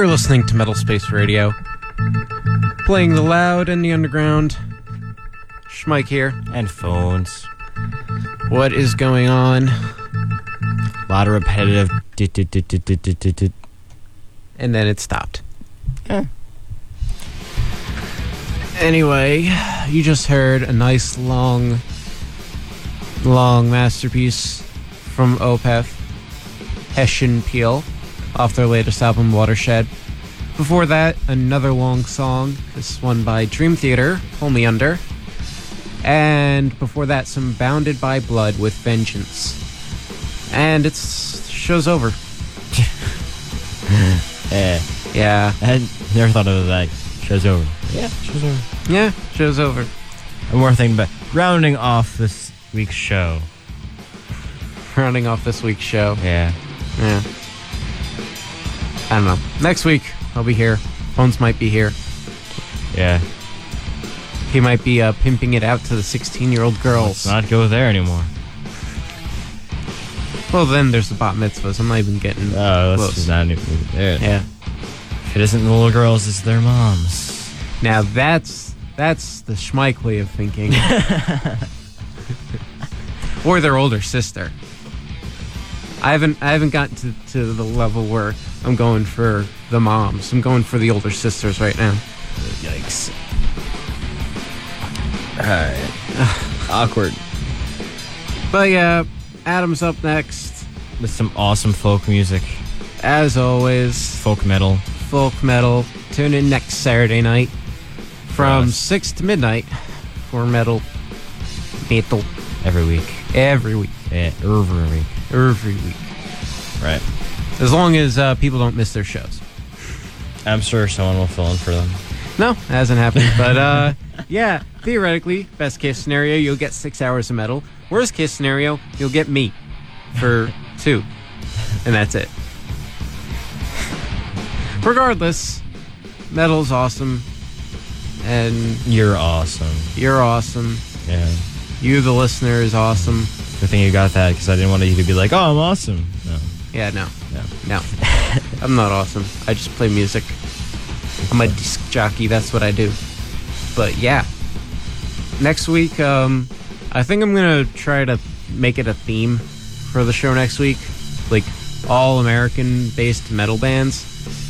You're listening to Metal Space Radio. Playing the loud and the underground. Schmike here. And phones. What is going on? A lot of repetitive. dit, dit, dit, dit, dit, dit, dit, dit. And then it stopped. Yeah. Anyway, you just heard a nice long, long masterpiece from Opeth, Hessian Peel, off their latest album Watershed. Before that, another long song, this one by Dream Theater, Pull Me Under. And before that, some Bonded by Blood with Vengeance. And it's show's over. Yeah. Yeah. I never thought of that. Show's over. Yeah, show's over. Yeah, show's over. One more thing, but rounding off this week's show. Rounding off this week's show. Yeah. Yeah. I don't know. Next week, I'll be here. Phones might be here. Yeah. He might be uh, pimping it out to the 16 year old girls. Let's not go there anymore. Well, then there's the bat mitzvahs. I'm not even getting Oh, that's close. not even there. Yeah. If it isn't the little girls, it's their moms. Now that's that's the Schmeich way of thinking. or their older sister. I haven't I haven't gotten to, to the level where I'm going for the moms. I'm going for the older sisters right now. Yikes. Alright. Awkward. But yeah, Adam's up next. With some awesome folk music. As always, Folk metal. folk metal. Tune in next Saturday night from Yes. 6 to midnight for metal. Metal. Every week. Every week. Yeah, every week. Every week. Right. As long as uh, people don't miss their shows. I'm sure someone will fill in for them. No, it hasn't happened. But uh, yeah, theoretically, best case scenario, you'll get six hours of metal. Worst case scenario, you'll get me for two, and that's it. Regardless, metal's awesome, and You're awesome. you're awesome. Yeah. You, the listener, is awesome. Good thing you got that because I didn't want you to be like, oh, I'm awesome. No. Yeah, no, No. no, I'm not awesome. I just play music. I'm a disc jockey. That's what I do. But yeah, next week, um, I think I'm gonna try to make it a theme for the show next week, like all American-based metal bands,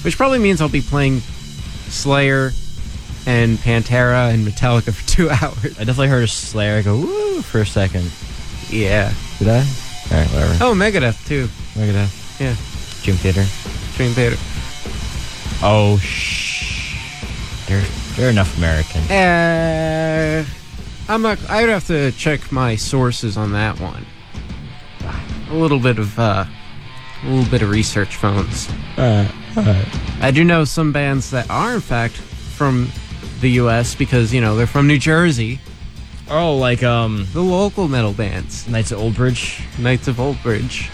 which probably means I'll be playing Slayer and Pantera and Metallica for two hours. I definitely heard a Slayer go woo for a second. Yeah. Did I? Alright, whatever. Oh, Megadeth too. Megadeth. Yeah. Dream Theater. Dream Theater. Oh, shh. They're, they're enough American. Uh, I'm not. I'd have to check my sources on that one. A little bit of uh, a little bit of research, phones. I do know some bands that are in fact from the U.S. because you know they're from New Jersey. Oh, like um, the local metal bands, Knights of Old Bridge. Knights of Old Bridge.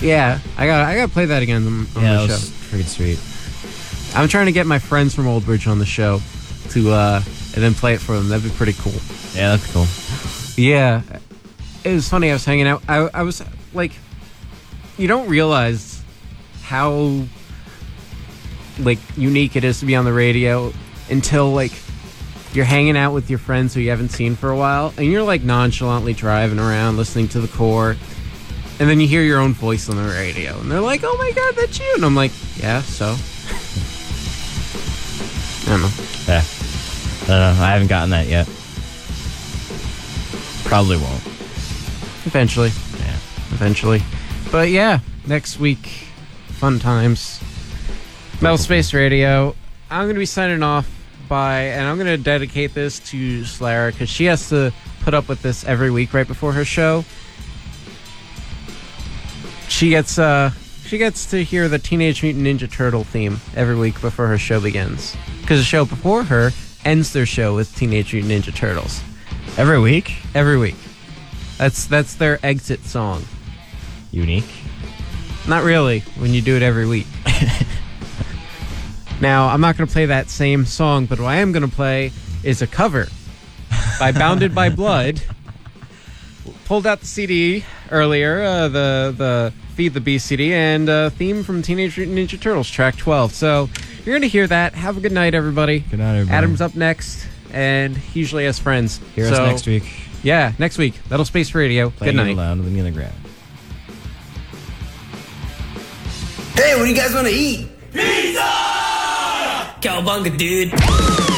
Yeah, I got I got to play that again on, on yeah, the show. freaking sweet. I'm trying to get my friends from Old Bridge on the show to uh, and then play it for them. That'd be pretty cool. Yeah, that's cool. Yeah, it was funny. I was hanging out. I, I was like, you don't realize how like unique it is to be on the radio until like you're hanging out with your friends who you haven't seen for a while, and you're like nonchalantly driving around listening to the core, and then you hear your own voice on the radio, and they're like, "Oh my god, that's you!" And I'm like, "Yeah, so." I don't know. Yeah. I don't know. I haven't gotten that yet. Probably won't. Eventually. Yeah. Eventually. But yeah, next week, fun times. Metal Space Radio. I'm going to be signing off by, and I'm going to dedicate this to Slayer because she has to put up with this every week right before her show. She gets, uh, she gets to hear the Teenage Mutant Ninja Turtle theme every week before her show begins. Because the show before her ends their show with Teenage Mutant Ninja Turtles. Every week? Every week. That's that's their exit song. Unique. Not really, when you do it every week. now, I'm not going to play that same song, but what I am going to play is a cover by Bonded by Blood. Pulled out the CD earlier, uh, the the Feed the Beast CD, and uh, theme from Teenage Mutant Ninja Turtles, track 12. So you're gonna hear that. Have a good night, everybody. Good night, everybody. Adam's up next, and he usually has friends. Hear us next week. Yeah, next week. That'll Space Radio. Playing good it night. loud in the underground. Hey, what do you guys want to eat? Pizza! Cowabunga, dude.